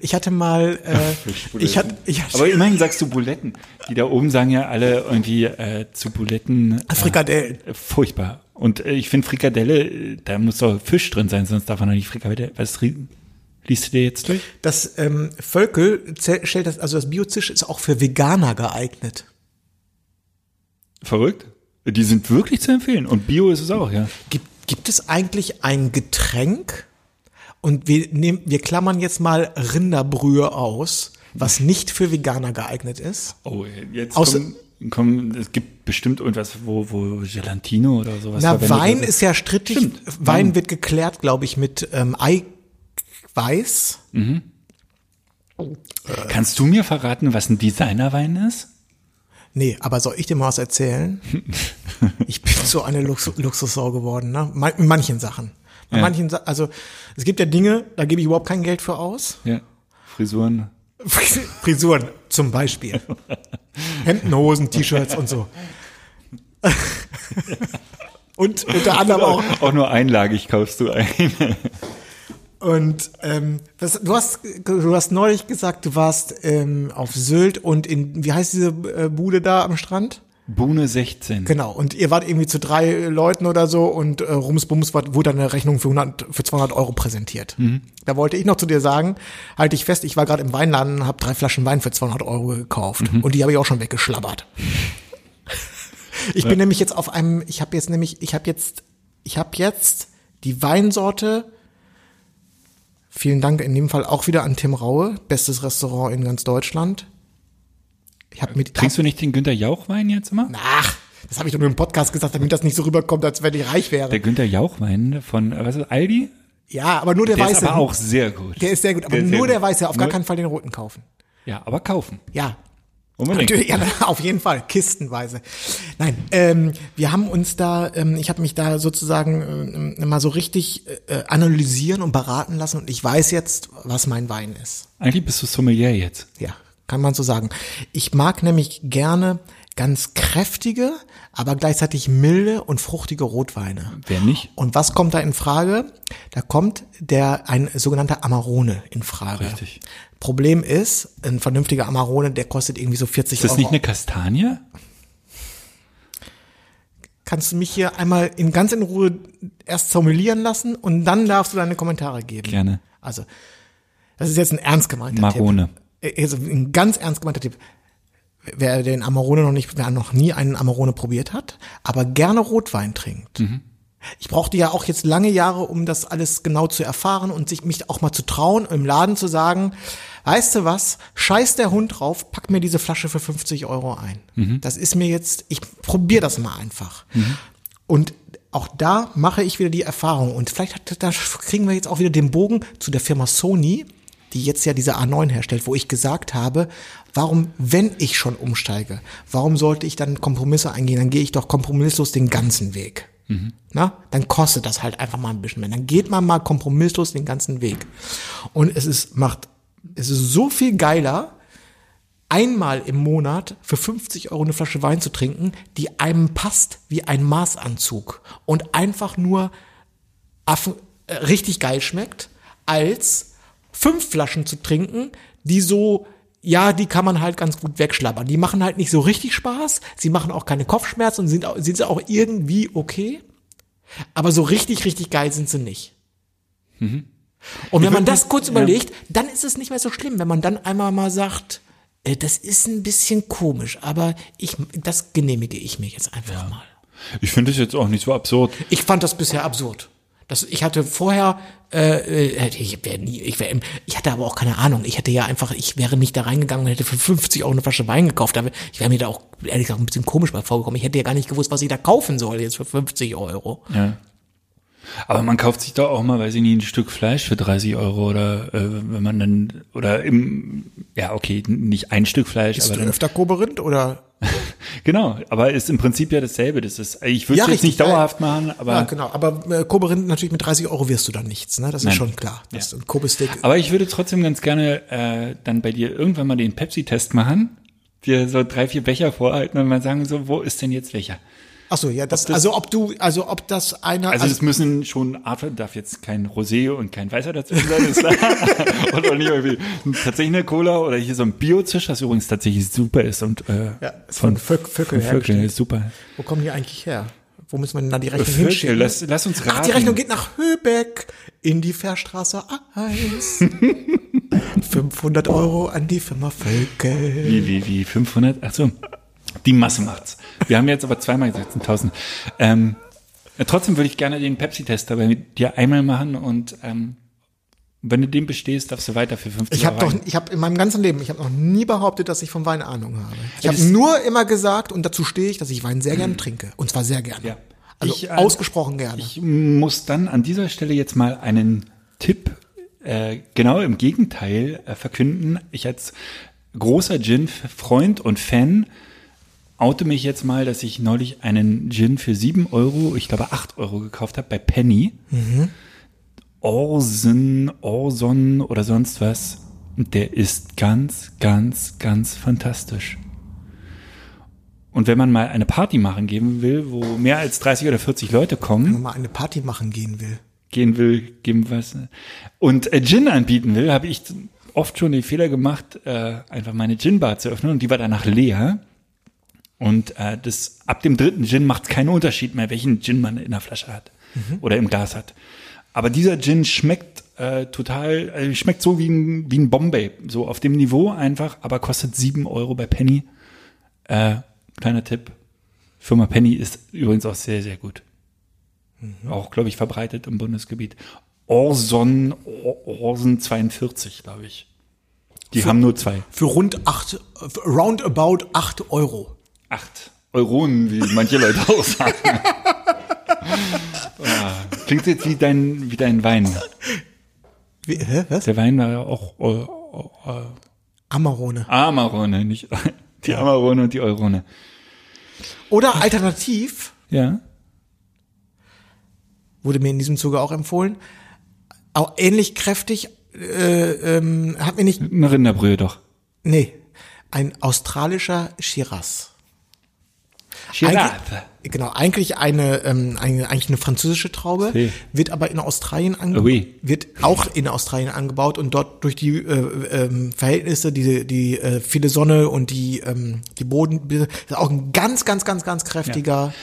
Ich hatte mal, äh, ich hatte, ich hatte Aber immerhin sagst du Buletten. Die da oben sagen ja alle irgendwie äh, zu Buletten äh, Frikadellen. furchtbar. Und äh, ich finde Frikadelle, äh, da muss doch Fisch drin sein, sonst darf man doch nicht Frikadelle. Was liest du dir jetzt durch? Das ähm, Völkel stellt das, also das Biozisch ist auch für Veganer geeignet. Verrückt? Die sind wirklich zu empfehlen. Und Bio ist es auch, ja. Gibt, gibt es eigentlich ein Getränk? Und wir nehmen, wir klammern jetzt mal Rinderbrühe aus, was nicht für Veganer geeignet ist. Oh, jetzt Außer- kommen, kommen, es gibt bestimmt irgendwas, wo, wo Gelatine oder sowas Na, Wein wird. ist ja strittig. Stimmt. Wein wird geklärt, glaube ich, mit ähm, Eiweiß. Kannst du mir verraten, was ein Designerwein ist? Nee, aber soll ich dir mal was erzählen? ich bin so eine Lux Luxussau geworden, ne? In manchen Sachen. Bei Ja. manchen, Sa also es gibt ja Dinge, da gebe ich überhaupt kein Geld für aus. Ja. Frisuren. Fris- Frisuren zum Beispiel. Hemden, Hosen, T-Shirts und so. und unter anderem auch. Auch nur einlagig kaufst du ein. Und ähm, das, du hast du hast neulich gesagt, du warst ähm, auf Sylt und in wie heißt diese äh, Bude da am Strand? Bohne 16. Genau. Und ihr wart irgendwie zu drei Leuten oder so und äh, Rumsbums wurde dann eine Rechnung für 100, für 200 Euro präsentiert. Da wollte ich noch zu dir sagen, halte ich fest, ich war gerade im Weinladen und habe drei Flaschen Wein für 200 Euro gekauft und die habe ich auch schon weggeschlabbert. ich bin nämlich jetzt auf einem, ich habe jetzt nämlich, ich habe jetzt, ich habe jetzt die Weinsorte. Vielen Dank in dem Fall auch wieder an Tim Raue, bestes Restaurant in ganz Deutschland. Ich habe mit Trinkst du nicht den Günther Jauch-Wein jetzt immer? Ach, das habe ich doch nur im Podcast gesagt, damit das nicht so rüberkommt, als wenn ich reich wäre. Der Günther Jauch-Wein von, äh, was ist Aldi? ja, aber nur der, Der ist weiße. aber auch sehr gut. der ist sehr gut, aber Der ist sehr nur der weiße, auf gar Nur- keinen Fall den roten kaufen. Ja, aber kaufen. Ja. Unbedingt. Natürlich, ja, auf jeden Fall, kistenweise. Nein, ähm, wir haben uns da, ähm, ich habe mich da sozusagen äh, mal so richtig äh, analysieren und beraten lassen und ich weiß jetzt, was mein Wein ist. Eigentlich bist du Sommelier jetzt. Ja, kann man so sagen. Ich mag nämlich gerne ganz kräftige, aber gleichzeitig milde und fruchtige Rotweine. Wer nicht? Und was kommt da in Frage? Da kommt der ein sogenannter Amarone in Frage. Richtig. Problem ist, ein vernünftiger Amarone, der kostet irgendwie so 40 Ist das Euro. nicht eine Kastanie? Kannst du mich hier einmal in ganz in Ruhe erst sommelieren lassen und dann darfst du deine Kommentare geben. Gerne. Also, das ist jetzt ein ernst gemeinter Marone. Tipp. Also ein ganz ernst gemeinter Tipp. Wer den Amarone noch nicht, wer noch nie einen Amarone probiert hat, aber gerne Rotwein trinkt. Ich brauchte ja auch jetzt lange Jahre, um das alles genau zu erfahren und sich mich auch mal zu trauen, im Laden zu sagen, weißt du was, scheiß der Hund drauf, pack mir diese Flasche für 50 Euro ein. Das ist mir jetzt, ich probiere das mal einfach. Und auch da mache ich wieder die Erfahrung und vielleicht hat, da kriegen wir jetzt auch wieder den Bogen zu der Firma Sony, die jetzt ja diese A9 herstellt, wo ich gesagt habe, warum, wenn ich schon umsteige, warum sollte ich dann Kompromisse eingehen? Dann gehe ich doch kompromisslos den ganzen Weg. Na, dann kostet das halt einfach mal ein bisschen mehr. Dann geht man mal kompromisslos den ganzen Weg. Und es ist, macht, es ist so viel geiler, einmal im Monat für 50 Euro eine Flasche Wein zu trinken, die einem passt wie ein Maßanzug und einfach nur Affen, äh, richtig geil schmeckt, als fünf Flaschen zu trinken, die so, ja, die kann man halt ganz gut wegschlabbern. Die machen halt nicht so richtig Spaß, sie machen auch keine Kopfschmerzen und sind, auch- sind sie auch irgendwie okay, aber so richtig, richtig geil sind sie nicht. Und wenn man das kurz überlegt, dann ist es nicht mehr so schlimm, wenn man dann einmal mal sagt, äh, das ist ein bisschen komisch, aber ich, das genehmige ich mir jetzt einfach mal. Ich finde es jetzt auch nicht so absurd. Ich fand das bisher absurd. Das, ich hatte vorher, äh, äh, ich wäre nie, ich wäre, ich hatte aber auch keine Ahnung. Ich hätte ja einfach, ich wäre nicht da reingegangen und hätte für 50 Euro eine Flasche Wein gekauft. Ich wäre mir da auch ehrlich gesagt ein bisschen komisch bei vorgekommen. Ich hätte ja gar nicht gewusst, was ich da kaufen soll jetzt für 50 Euro. Ja. Aber man kauft sich doch auch mal, weiß ich nicht, ein Stück Fleisch für 30 Euro oder äh, wenn man dann oder im ja okay, nicht ein Stück Fleisch, Bist aber du dann, öfter Koberind oder? genau, aber ist im Prinzip ja dasselbe. Das ist, ich würde Ja, es jetzt richtig, nicht dauerhaft ja. machen, aber ja, genau. Aber äh, Koberind natürlich mit 30 Euro wirst du dann nichts, ne? Das Nein. ist schon klar. Das ist ein Kobe-Stick. aber ich würde trotzdem ganz gerne äh, dann bei dir irgendwann mal den Pepsi-Test machen, dir so drei vier Becher vorhalten und mal sagen so, wo ist denn jetzt welcher? Ach so, ja, das, das- also ob du, also ob das einer, Also es müssen schon Art, darf jetzt kein Rosé und kein Weißer dazwischen sein, ist klar. und auch nicht irgendwie tatsächlich eine Cola oder hier so ein Biozisch, das übrigens tatsächlich super ist und äh, Ja, von Vöck- Vöckel von Vöckel hergestellt. ist super. wo kommen die eigentlich her? Wo müssen wir denn da die Rechnung Vöckel, hinschicken? lass, lass uns raten. Ach, die Rechnung geht nach Höbeck in die Fährstraße 1. 500 Euro an die Firma Völkel. Wie, wie, wie, 500? Ach so, die Masse macht's. Wir haben jetzt aber zweimal gesagt, sind 1000. Ähm, trotzdem würde ich gerne den Pepsi-Test aber mit dir einmal machen und ähm, wenn du den bestehst, darfst du weiter für 50 Ich habe Euro doch, rein. ich habe in meinem ganzen Leben, ich habe noch nie behauptet, dass ich von Wein Ahnung habe. Ich habe nur immer gesagt und dazu stehe ich, dass ich Wein sehr gerne trinke und zwar sehr gerne. Ja. Also Ich, äh, ausgesprochen gerne. Ich muss dann an dieser Stelle jetzt mal einen Tipp äh, genau im Gegenteil äh, verkünden. Ich als großer Gin-Freund und Fan oute mich jetzt mal, dass ich neulich einen Gin für 7 Euro, ich glaube 8 Euro gekauft habe bei Penny. Orson, Orson oder sonst was. Und der ist ganz, ganz, ganz fantastisch. Und wenn man mal eine Party machen geben will, wo mehr als 30 oder 40 Leute Wenn kommen, man mal eine Party machen gehen will. gehen will, geben was, und äh, Gin anbieten will, habe ich oft schon den Fehler gemacht, äh, einfach meine Gin-Bar zu öffnen und die war danach leer. Und äh, das ab dem dritten Gin macht keinen Unterschied mehr, welchen Gin man in der Flasche hat oder im Glas hat. Aber dieser Gin schmeckt äh, total, äh, schmeckt so wie ein, wie ein Bombay, so auf dem Niveau einfach, aber kostet sieben Euro bei Penny. Äh, kleiner Tipp. Firma Penny ist übrigens auch sehr, sehr gut. Auch, glaube ich, verbreitet im Bundesgebiet. Orson, Or- Orson 42, glaube ich. Die haben nur zwei. Für rund acht, für roundabout acht Euro. Acht Euronen, wie manche Leute auch sagen. Klingt jetzt wie dein, wie dein Wein. Wie, hä, was? Der Wein war ja auch äh, äh, Amarone. Amarone, nicht die Amarone und die Eurone. Oder alternativ, Ja. wurde mir in diesem Zuge auch empfohlen, auch ähnlich kräftig, äh, ähm, hat mir nicht, Eine Rinderbrühe doch. nee, ein australischer Shiraz. Giraffe. Genau, eigentlich eine, ähm, eine, eigentlich eine französische Traube, Sí. wird aber in Australien angebaut, Oui. wird auch in Australien angebaut und dort durch die äh, ähm, Verhältnisse, die, die äh, viele Sonne und die, ähm, die Boden, ist auch ein ganz, ganz, ganz, ganz kräftiger,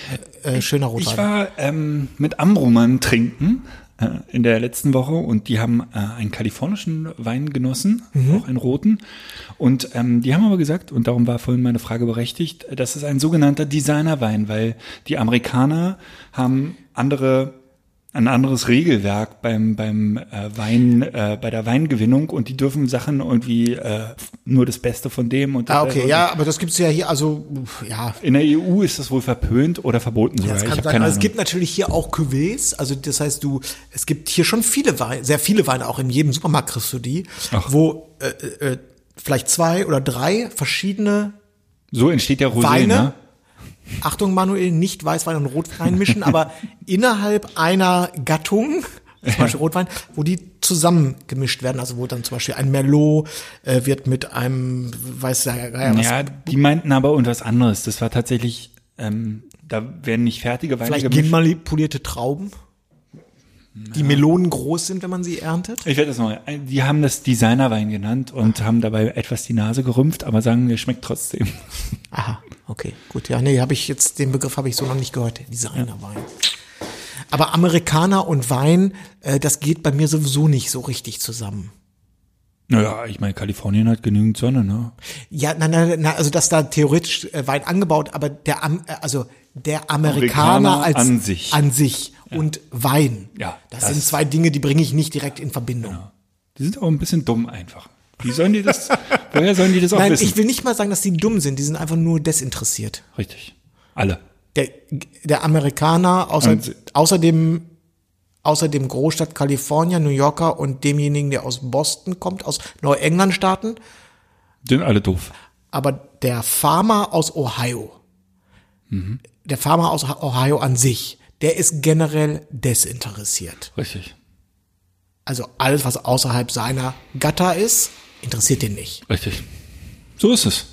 äh, schöner Rotwein. Ich war ähm, mit Amruman trinken äh, in der letzten Woche und die haben äh, einen kalifornischen Wein genossen, auch einen roten. Und ähm, die haben aber gesagt, und darum war vorhin meine Frage berechtigt, das ist ein sogenannter Designerwein, weil die Amerikaner haben andere ein anderes Regelwerk beim beim äh, Wein äh, bei der Weingewinnung und die dürfen Sachen irgendwie äh, nur das Beste von dem und ah, okay, ja, aber das gibt's ja hier, also, ja, in der EU ist das wohl verpönt oder verboten sogar. Das ich sein. Also es gibt natürlich hier auch Cuvées, also das heißt, du, es gibt hier schon viele Weine, sehr viele Weine, auch in jedem Supermarkt kriegst du die, Ach. wo äh, äh, vielleicht zwei oder drei verschiedene so entsteht der Rosé, Weine, ne? Achtung Manuel, nicht Weißwein und Rotwein mischen, aber innerhalb einer Gattung, zum Beispiel Rotwein, wo die zusammen gemischt werden, also wo dann zum Beispiel ein Merlot äh, wird mit einem, weiß der Geier was, Ja, die meinten aber und was anderes. Das war tatsächlich, ähm, da werden nicht fertige Weine vielleicht gemischt. genmanipulierte Trauben, die Melonen groß sind, wenn man sie erntet. Ich werde das mal. Die haben das Designerwein genannt und haben dabei etwas die Nase gerümpft, aber sagen, der schmeckt trotzdem. Aha, okay, gut. Ja, nee, habe ich jetzt den Begriff habe ich so noch nicht gehört, Designerwein. Aber Amerikaner und Wein, äh, das geht bei mir sowieso nicht so richtig zusammen. Naja, ich meine, Kalifornien hat genügend Sonne, ne? Ja, nein, nein, nein, also dass da theoretisch äh, Wein angebaut, aber der äh, also der Amerikaner, Amerikaner als an sich. an sich und Wein. Ja, das, das- sind zwei Dinge, die bringe ich nicht direkt in Verbindung. Die sind auch ein bisschen dumm einfach. Wie sollen die das, woher sollen die das auch Nein, wissen? ich will nicht mal sagen, dass die dumm sind, die sind einfach nur desinteressiert. Richtig. Alle. der, der Amerikaner außer, Und- außer dem außer dem Großstadt Kalifornien, New Yorker und demjenigen, der aus Boston kommt, aus Neuengland-Staaten, Sind alle doof. aber der Farmer aus Ohio, der Farmer aus Ohio an sich, der ist generell desinteressiert. Richtig. Also alles, was außerhalb seiner Gatter ist, interessiert den nicht. Richtig. So ist es.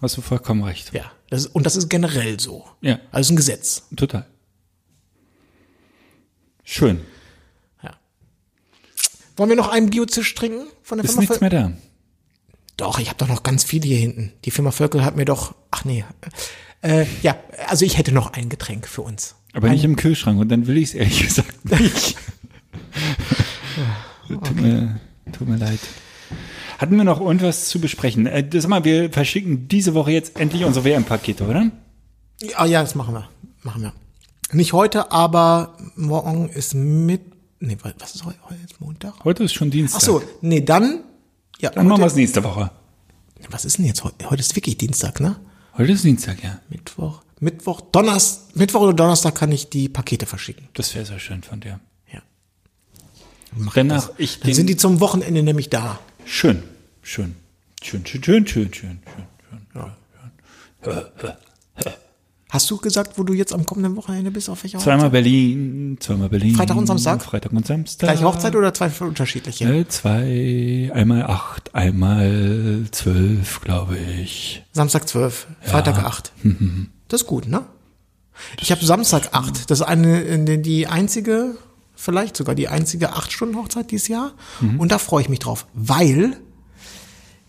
Hast du vollkommen recht. Ja, das ist, und das ist generell so. Ja. Also ein Gesetz. Total. Schön. Ja. Wollen wir noch einen Biozisch trinken von der Ist Firma nichts Völkel? mehr da. Doch, ich habe doch noch ganz viele hier hinten. Die Firma Völkel hat mir doch. Ach nee. Äh, ja, also ich hätte noch ein Getränk für uns. Aber nicht im Kühlschrank und dann will ich es ehrlich gesagt nicht. tut, mir, tut mir leid. Hatten wir noch irgendwas zu besprechen? Äh, sag mal, wir verschicken diese Woche jetzt endlich unsere WM-Pakete, oder? Ja, ja, das machen wir. Machen wir. Nicht heute, aber morgen ist mit. Nee, was ist heute? Heute ist Montag? Heute ist schon Dienstag. Ach so, nee, dann. Ja, Dann machen wir es nächste Woche. was ist denn jetzt heute? Heute ist wirklich Dienstag, ne? Heute ist Dienstag, ja. Mittwoch. Mittwoch, Donnerstag, Mittwoch oder Donnerstag kann ich die Pakete verschicken. Das wäre sehr schön von dir. Ja. Nach ich Dann sind die zum Wochenende nämlich da. Schön. Schön. Schön, schön, schön, schön, schön, schön. Hast du gesagt, wo du jetzt am kommenden Wochenende bist? Auf welcher Zweimal Berlin, zweimal Berlin. Freitag und Samstag? Freitag und Samstag. Gleiche Hochzeit oder zwei unterschiedliche? Äh, zwei, einmal acht, einmal zwölf, glaube ich. Samstag 12, Freitag 8. Das ist gut, ne? Ich habe Samstag 8. Das ist eine, die- einzige, vielleicht sogar die einzige 8-Stunden-Hochzeit dieses Jahr. Und da freue ich mich drauf, weil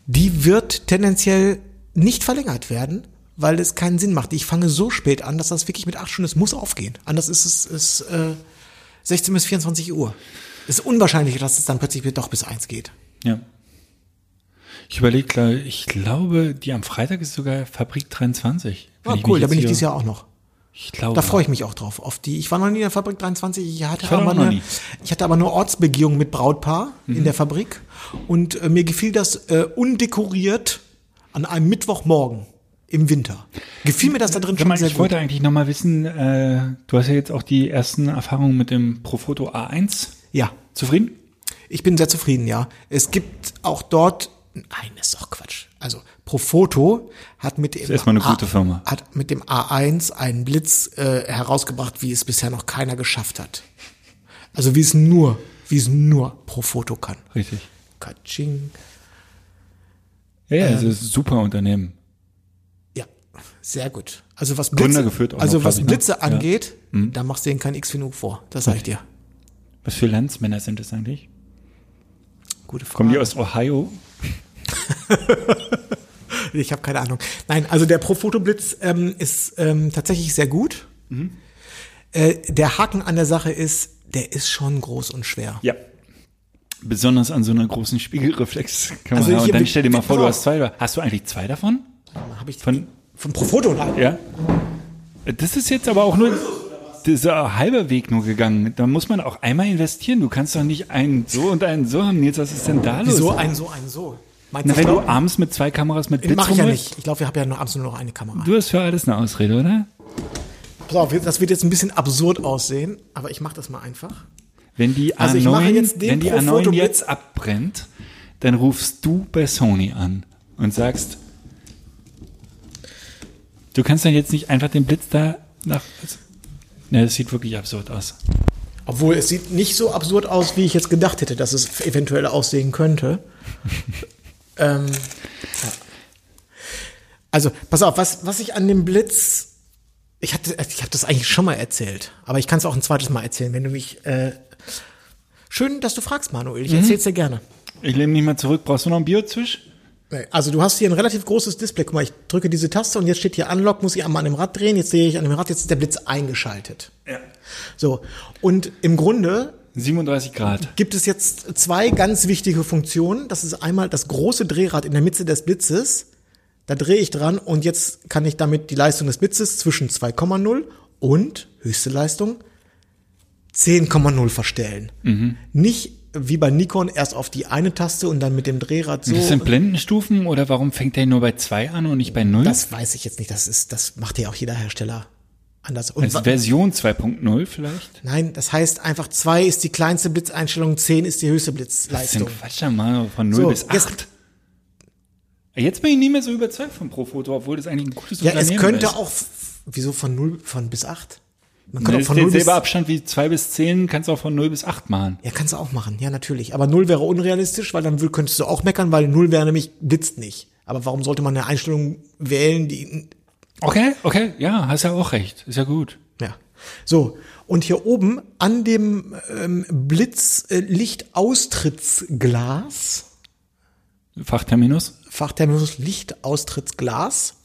die wird tendenziell nicht verlängert werden, weil es keinen Sinn macht. Ich fange so spät an, dass das wirklich mit 8 Stunden, es muss aufgehen. Anders ist es ist, äh, 16 bis 24 Uhr. Es ist unwahrscheinlich, dass es dann plötzlich doch bis 1 geht. Ja. Ich überlege, ich glaube, die am Freitag ist sogar Fabrik 23. wenn Ah, cool, da bin ich dieses Jahr auch noch. Ich glaube. Da freue ich mich auch drauf. Auf die, ich war noch nie in der Fabrik 23. Ich hatte, Ich aber, eine, ich hatte aber eine Ortsbegehung mit Brautpaar Mhm. in der Fabrik. Und äh, mir gefiel das äh, undekoriert an einem Mittwochmorgen im Winter. Gefiel mir das da drin Sag schon mal, sehr ich gut. wollte eigentlich noch mal wissen, äh, du hast ja jetzt auch die ersten Erfahrungen mit dem Profoto A1. Ja, Zufrieden? ich bin sehr zufrieden, ja. Es gibt auch dort, nein, ist doch Quatsch. Also Profoto hat mit dem erstmal eine gute Firma. hat mit dem A1 einen Blitz äh, herausgebracht, wie es bisher noch keiner geschafft hat. Also wie es nur, wie es nur Profoto kann. Richtig. Katsching. Ja, ja, Ähm. also ist super Unternehmen. Sehr gut. Also was Blitze, also was ich, ne? Blitze Ja. angeht, da machst du denen kein X genug vor. Das sag ich dir. Was für Landsmänner sind das eigentlich? Gute Frage. Kommen die aus Ohio? Ich habe keine Ahnung. Nein, also der Profotoblitz ähm, ist ähm, tatsächlich sehr gut. Mhm. Äh, der Haken an der Sache ist, der ist schon groß und schwer. Ja. Besonders an so einer großen Spiegelreflexkamera. Also hier und dann stell dir mal vor, du hast zwei. Hast du eigentlich zwei davon? Hab ich Von, vom Profoto? Nein. ja? Das ist jetzt aber auch nur dieser halbe Weg nur gegangen. Da muss man auch einmal investieren. Du kannst doch nicht einen so und einen so haben. Nils, was ist denn da los? Wieso ein so, ein so? Meinst Na, wenn du abends mit zwei Kameras mit Blitz Mach ich ja nicht. Ich glaube, wir haben ja nur abends nur noch eine Kamera. Du hast für alles eine Ausrede, oder? Pass auf, das wird jetzt ein bisschen absurd aussehen, aber ich mache das mal einfach. Wenn die Also ich A9, mache jetzt den wenn die Profoto A9 mit- jetzt abbrennt, dann rufst du bei Sony an und sagst, du kannst dann jetzt nicht einfach den Blitz da nach. Ne, das sieht wirklich absurd aus. Obwohl es sieht nicht so absurd aus, wie ich jetzt gedacht hätte, dass es eventuell aussehen könnte. ähm, ja. Also, pass auf, was, was ich an dem Blitz. Ich hatte, ich habe das eigentlich schon mal erzählt, aber ich kann es auch ein zweites Mal erzählen, wenn du mich. Äh, schön, dass du fragst, Manuel. Ich erzähl's dir gerne. Ich lehne mich mal zurück. Brauchst du noch ein Biozwisch? Nee, Also du hast hier ein relativ großes Display. Guck mal, ich drücke diese Taste und jetzt steht hier Unlock, muss ich einmal an dem Rad drehen. Jetzt sehe ich an dem Rad, jetzt ist der Blitz eingeschaltet. Ja. So, und im Grunde 37 Grad. gibt es jetzt zwei ganz wichtige Funktionen. Das ist einmal das große Drehrad in der Mitte des Blitzes. Da drehe ich dran und jetzt kann ich damit die Leistung des Blitzes zwischen 2,0 und höchste Leistung 10,0 verstellen. Mhm. Nicht wie bei Nikon erst auf die eine Taste und dann mit dem Drehrad so. Das sind Blendenstufen oder warum fängt der nur bei 2 an und nicht bei 0? Das weiß ich jetzt nicht. Das ist, das macht ja auch jeder Hersteller anders. Und wa- Version 2.0 vielleicht? nein, das heißt einfach zwei ist die kleinste Blitzeinstellung, 10 ist die höchste Das ist Blitzleistung. ein Quatsch, mal von 0 So, bis 8. jetzt- bin ich nicht mehr so überzeugt vom Profoto, obwohl das eigentlich ein gutes Ja, es Unternehmen könnte ist. auch, wieso von 0 von bis 8? Man könnte auch von 0 bis, Abstand wie 2 bis 10, kannst du auch von 0 bis 8 machen. ja, kannst du auch machen, ja, natürlich. Aber 0 wäre unrealistisch, weil dann könntest du auch meckern, weil 0 wäre nämlich blitzt nicht. Aber warum sollte man eine Einstellung wählen, die, Okay, okay, ja, hast ja auch recht. Ist ja gut. ja. So. Und hier oben an dem ähm, Blitzlichtaustrittsglas, Fachterminus? Fachterminus Lichtaustrittsglas,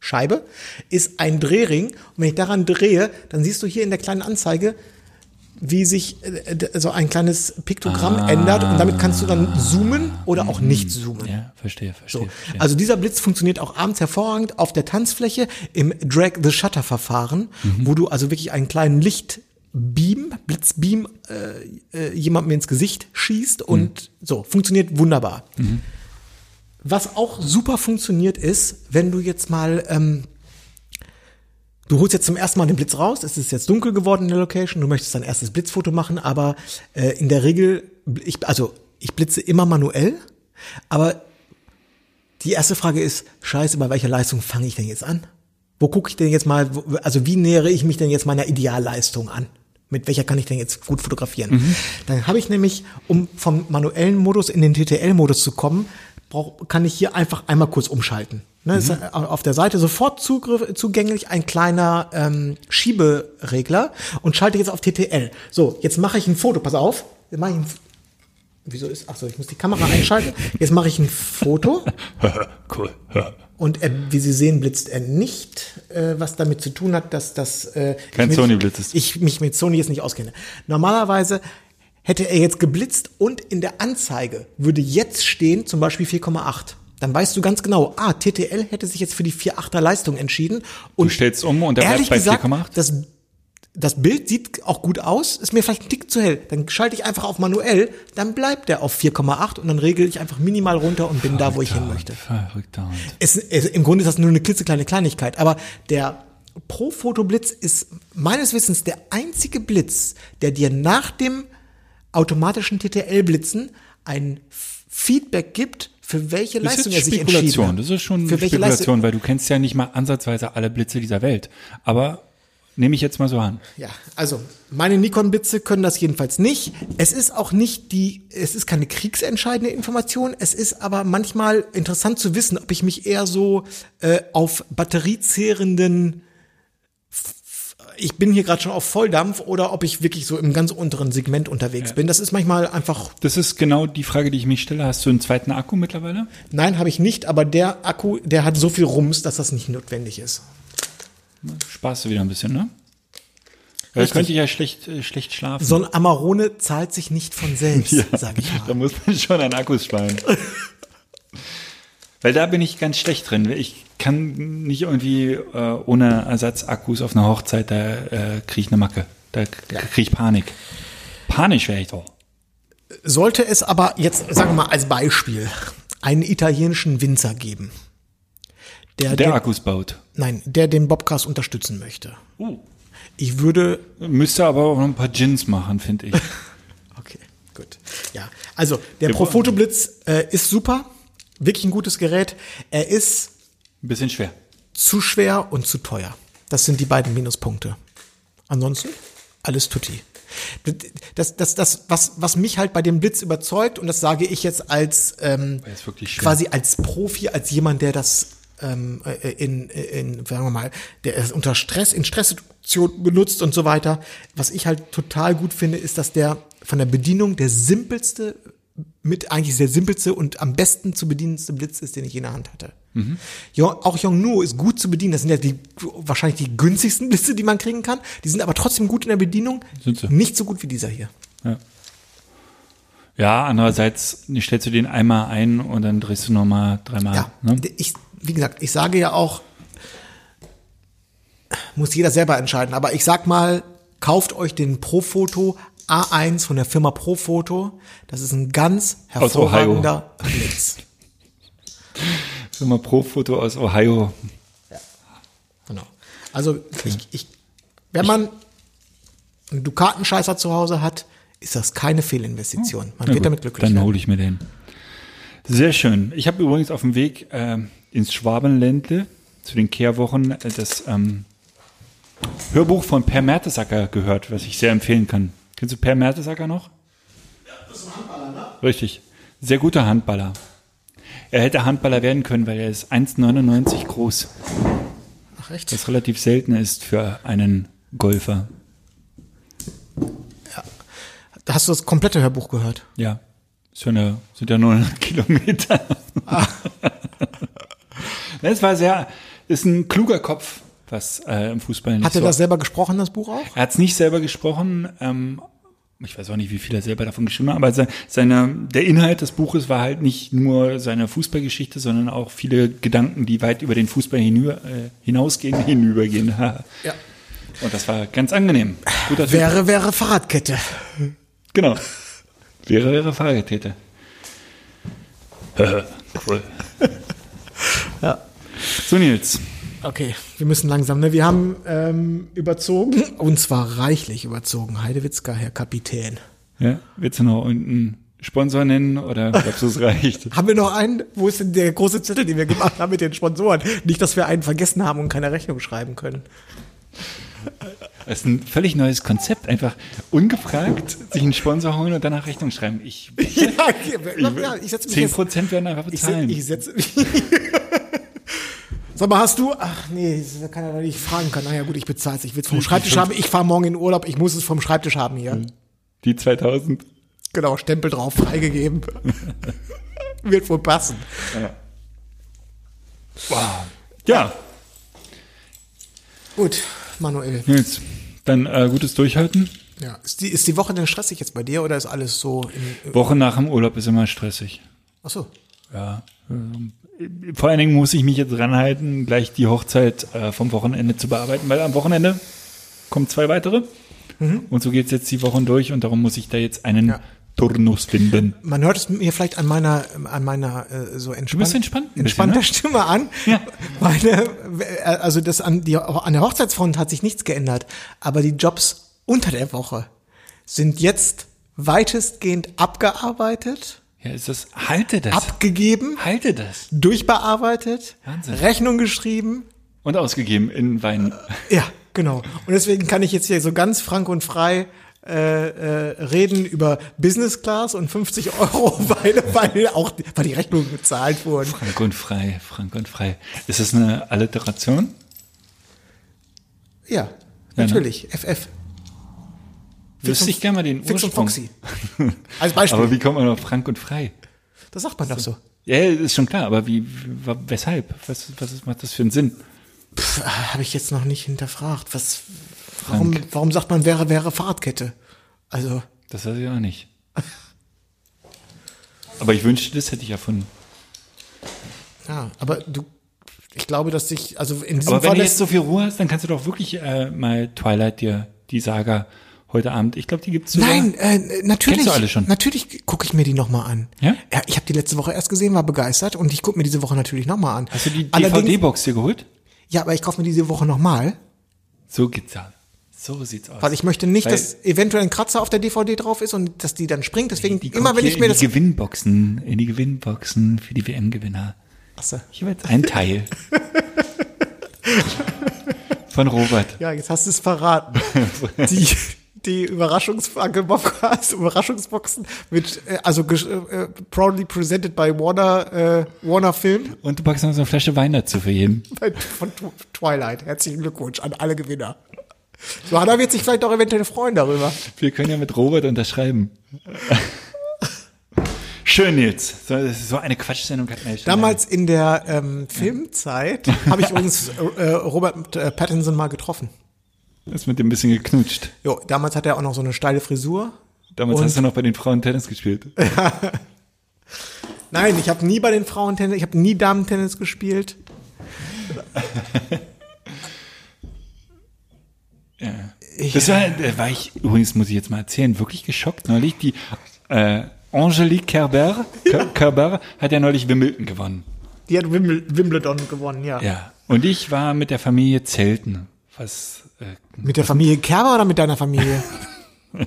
Scheibe, ist ein Drehring. Und wenn ich daran drehe, dann siehst du hier in der kleinen Anzeige, wie sich äh, so ein kleines Piktogramm ändert. Und damit kannst du dann zoomen oder auch nicht zoomen. Ja, verstehe, verstehe. So. verstehe. Also dieser Blitz funktioniert auch abends hervorragend auf der Tanzfläche im Drag the Shutter Verfahren, Mhm. wo du also wirklich einen kleinen Lichtbeam, Blitzbeam äh, äh, jemandem ins Gesicht schießt und Mhm. so funktioniert wunderbar. Was auch super funktioniert ist, wenn du jetzt mal ähm, Du holst jetzt zum ersten Mal den Blitz raus, es ist jetzt dunkel geworden in der Location, du möchtest dein erstes Blitzfoto machen, aber äh, in der Regel, ich, also ich blitze immer manuell, aber die erste Frage ist, scheiße, bei welcher Leistung fange ich denn jetzt an? Wo gucke ich denn jetzt mal, wo- also wie nähere ich mich denn jetzt meiner Idealleistung an? Mit welcher kann ich denn jetzt gut fotografieren? Dann habe ich nämlich, um vom manuellen Modus in den TTL-Modus zu kommen, brauch, kann ich hier einfach einmal kurz umschalten. Ne, Ist auf der Seite sofort Zugriff, zugänglich ein kleiner ähm, Schieberegler und schalte jetzt auf TTL. So, jetzt mache ich ein Foto, pass auf. Jetzt mache ich ein, wieso ist, ach so, ich muss die Kamera einschalten. Jetzt mache ich ein Foto. cool. Und er, wie Sie sehen, blitzt er nicht, äh, was damit zu tun hat, dass das äh, Kein ich mit- Sony-Blitz ist. Ich mich mit Sony jetzt nicht auskenne. Normalerweise hätte er jetzt geblitzt und in der Anzeige würde jetzt stehen, zum Beispiel 4,8. Dann weißt du ganz genau, ah, TTL hätte sich jetzt für die 4,8er Leistung entschieden. Und stellst um und der bleibt bei gesagt, 4,8? Das, das Bild sieht auch gut aus, ist mir vielleicht ein Tick zu hell. Dann schalte ich einfach auf manuell, dann bleibt der auf 4,8 und dann regel ich einfach minimal runter und bin da, wo ich hin möchte. Verrückter. Es, es, Im Grunde ist das nur eine klitzekleine Kleinigkeit, aber der Pro-Foto-Blitz ist meines Wissens der einzige Blitz, der dir nach dem automatischen TTL-Blitzen ein Feedback gibt, für welche Das ist Leistung jetzt er sich entschieden Spekulation. hat. Das ist schon für welche Spekulation, Leistung, weil du kennst ja nicht mal ansatzweise alle Blitze dieser Welt. Aber Nehme ich jetzt mal so an. Ja, also meine Nikon-Blitze können das jedenfalls nicht. Es ist auch nicht die, es ist keine kriegsentscheidende Information. Es ist aber manchmal interessant zu wissen, ob ich mich eher so äh, auf batteriezehrenden ich bin hier gerade schon auf Volldampf oder ob ich wirklich so im ganz unteren Segment unterwegs bin. Das ist manchmal einfach. Das ist genau die Frage, die ich mich stelle. Hast du einen zweiten Akku mittlerweile? Nein, habe ich nicht, aber der Akku, der hat so viel Rums, dass das nicht notwendig ist. Sparst du wieder ein bisschen, ne? Da könnte ich ja schlecht, äh, schlecht schlafen. So ein Amarone zahlt sich nicht von selbst, Ja, sag ich Da mal. muss man schon an Akkus sparen. Weil da bin ich ganz schlecht drin. Ich kann nicht irgendwie äh, ohne Ersatzakkus auf einer Hochzeit, da äh, kriege ich eine Macke. Da kriege ich Panik. Panisch wäre ich doch. Sollte es aber jetzt, sagen wir mal als Beispiel, einen italienischen Winzer geben, der, Der den, Akkus baut. nein, der den Bobcast unterstützen möchte. Uh. Ich würde Müsste aber auch noch ein paar Gins machen, finde ich. Okay, gut. Ja, also der Profoto Blitz äh, ist super, wirklich ein gutes Gerät. Er ist Ein bisschen schwer. zu schwer und zu teuer. Das sind die beiden Minuspunkte. Ansonsten alles tutti. Das, das, das, was, was mich halt bei dem Blitz überzeugt, und das sage ich jetzt als ähm, quasi als Profi, als jemand, der das ähm, äh, in, in, sagen wir mal, der es unter Stress, in Stresssituationen benutzt und so weiter. Was ich halt total gut finde, ist, dass der von der Bedienung der simpelste, mit eigentlich der simpelste und am besten zu bedienendste Blitz ist, den ich je in der Hand hatte. Ja, auch Yongnuo ist gut zu bedienen. Das sind ja die wahrscheinlich die günstigsten Blitze, die man kriegen kann. Die sind aber trotzdem gut in der Bedienung. Sind sie. Nicht so gut wie dieser hier. Ja, andererseits stellst du den einmal ein und dann drehst du nochmal dreimal. Ja, Ne? ich, wie gesagt, ich sage ja auch, muss jeder selber entscheiden, aber ich sag mal, kauft euch den Profoto A1 von der Firma Profoto. Das ist ein ganz hervorragender Blitz. Firma Pro-Foto aus Ohio. Genau. Also ich, ich, wenn man einen Dukatenscheißer zu Hause hat, ist das keine Fehlinvestition. Man wird damit glücklich Dann hole ich mir den. Sehr schön. Ich habe übrigens auf dem Weg äh, ins Schwabenländle zu den Kehrwochen äh, das ähm, Hörbuch von Per Mertesacker gehört, was ich sehr empfehlen kann. Kennst du Per Mertesacker noch? Ja, das ist ein Handballer, ne? Richtig. Sehr guter Handballer. Er hätte Handballer werden können, weil er ist 1,99 groß, Ach echt? was relativ selten ist für einen Golfer. Da hast du das komplette Hörbuch gehört. Ja, ist ja eine, sind ja nur 100 Kilometer. Es war sehr, ist ein kluger Kopf, was äh, im Fußball nicht Hat er so. das selber gesprochen, das Buch auch? Er hat es nicht selber gesprochen. Ähm, ich weiß auch nicht, wie viel er selber davon geschrieben hat, aber se- seine, der Inhalt des Buches war halt nicht nur seine Fußballgeschichte, sondern auch viele Gedanken, die weit über den Fußball hinü äh, hinausgehen, hinübergehen. Ja. Und das war ganz angenehm. Guter Typ. Wäre, wäre Fahrradkette. Genau. Wäre, wäre Fahrradkette. cool. Ja. So, Nils. Okay, wir müssen langsam, ne? Wir haben ähm, überzogen, und zwar reichlich überzogen. Heidewitzka, Herr Kapitän. Ja, willst du noch irgendeinen Sponsor nennen oder glaubst du, es reicht? Haben wir noch einen? Wo ist denn der große Zettel, den wir gemacht haben mit den Sponsoren? Nicht, dass wir einen vergessen haben und keine Rechnung schreiben können. Das ist ein völlig neues Konzept. Einfach ungefragt sich einen Sponsor holen und danach Rechnung schreiben. Ich, ja, ja, ich setze mich zehn jetzt. Prozent werden einfach Ich, bezahlen. ich setze mich. Sag mal, hast du? Ach nee, das kann er doch nicht fragen können. Naja, gut, ich bezahle es. Ich will es vom Schreibtisch haben. Ich fahre morgen in Urlaub. Ich muss es vom Schreibtisch haben hier. Die 2000. Genau, Stempel drauf, freigegeben. Wird wohl passen. Wow. Ja, Gut, Manuel. Nils. Dann äh, gutes Durchhalten. Ja. Ist die, ist die Woche denn stressig jetzt bei dir oder ist alles so in. Woche nach dem Urlaub ist immer stressig. Ach so. Ja. Vor allen Dingen muss ich mich jetzt ranhalten, gleich die Hochzeit äh, vom Wochenende zu bearbeiten, weil am Wochenende kommen zwei weitere. Und so geht's jetzt die Wochen durch und darum muss ich da jetzt einen Ja. Turnus finden. Man hört es mir vielleicht an meiner, an meiner äh, so entspannt, bist entspannt ein bisschen, entspannter ne? Stimme an. Ja. Meine, äh, also das an, die, an der Hochzeitsfront hat sich nichts geändert, aber die Jobs unter der Woche sind jetzt weitestgehend abgearbeitet, Ja, ist das, halte das. abgegeben, Halte das. durchbearbeitet, Wahnsinn. Rechnung geschrieben. Und ausgegeben in Wein. Ja, Genau. Und deswegen kann ich jetzt hier so ganz frank und frei äh, äh, reden über Business Class und 50 Euro, weil, weil auch weil die Rechnungen bezahlt wurden. Frank und frei, frank und frei. Ist das eine Alliteration? Ja, natürlich. FF. Wüsste ich gerne mal den Fix und Ursprung. Foxy. Als Beispiel. Aber wie kommt man auf frank und frei? das sagt man doch so. Ja, ist schon klar, aber wie, weshalb? Was, was macht das für einen Sinn? Habe ich jetzt noch nicht hinterfragt. Was, warum, Frank. warum sagt man wäre, wäre Fahrradkette? Also, Das weiß ich auch nicht. Aber ich wünschte, das hätte ich erfunden. ja, aber du, ich glaube, dass sich, also in diesem Aber wenn Fall du jetzt so viel Ruhe hast, dann kannst du doch wirklich äh, mal Twilight dir die Saga heute Abend. Ich glaube, die gibt's sogar. Nein, äh, natürlich. Kennst du alle schon? Natürlich gucke ich mir die nochmal an. Ja? ja ich habe die letzte Woche erst gesehen, war begeistert und ich gucke mir diese Woche natürlich nochmal an. Hast du die DVD-Box dir geholt? Ja, aber ich kaufe mir diese Woche nochmal, So geht's ja. So sieht's aus. weil ich möchte nicht, Weil dass eventuell ein Kratzer auf der DVD drauf ist und dass die dann springt. Deswegen die immer wenn hier ich mir in das die Gewinnboxen, in die Gewinnboxen für die WM-Gewinner. Achso. Jeweils ein Teil. Von Robert. Ja, jetzt hast du es verraten. die die Überraschungsfrage Bobcast, Überraschungsboxen mit äh, also äh, äh, proudly presented by Warner äh, Warner Film Und du packst noch so eine Flasche Wein dazu für jeden. von Tw- Twilight. Herzlichen Glückwunsch an alle Gewinner. Johanna wird sich vielleicht auch eventuell freuen darüber. Wir können ja mit Robert unterschreiben. Schön, Nils. So, so eine Quatschsendung hat man ja schon Damals in der ähm, Filmzeit habe ich übrigens äh, Robert äh, Pattinson mal getroffen. Ist mit dem ein bisschen geknutscht. Jo, damals hat er auch noch so eine steile Frisur. Damals Und- hast du noch bei den Frauen Tennis gespielt. Nein, ich habe nie bei den Frauen Tennis, ich habe nie Damen-Tennis gespielt. Ja. Das war, da war ich, übrigens muss ich jetzt mal erzählen, wirklich geschockt. Neulich die äh, Angelique Kerber, Ker- Kerber hat ja neulich Wimbledon gewonnen. Die hat Wimbl Wimbledon gewonnen, ja. Ja. Und ich war mit der Familie Zelten. Was äh, Mit der Familie Kerber oder mit deiner Familie?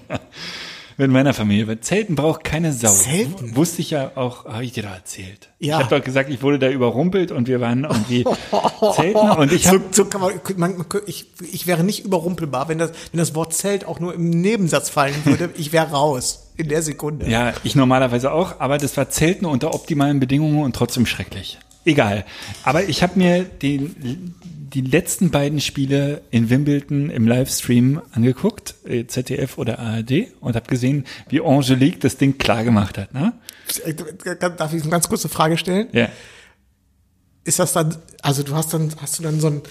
mit meiner Familie. Weil Zelten braucht keine Sau. Zelten? Wusste ich ja auch, habe ich dir da erzählt. Ja. Ich habe doch gesagt, ich wurde da überrumpelt und wir waren irgendwie Zelten und ich habe so, so man, man, ich, ich wäre nicht überrumpelbar, wenn das, wenn das Wort Zelt auch nur im Nebensatz fallen würde. Ich wäre raus in der Sekunde. Ja, ich normalerweise auch, aber das war Zelten unter optimalen Bedingungen und trotzdem schrecklich. Egal. Aber ich habe mir den, die letzten beiden Spiele in Wimbledon im Livestream angeguckt, äh, ZDF oder ARD, und habe gesehen, wie Angelique das Ding klar gemacht hat. Ne? Darf ich eine ganz kurze Frage stellen? Ja. Ist das dann, also du hast dann, hast du dann so ein,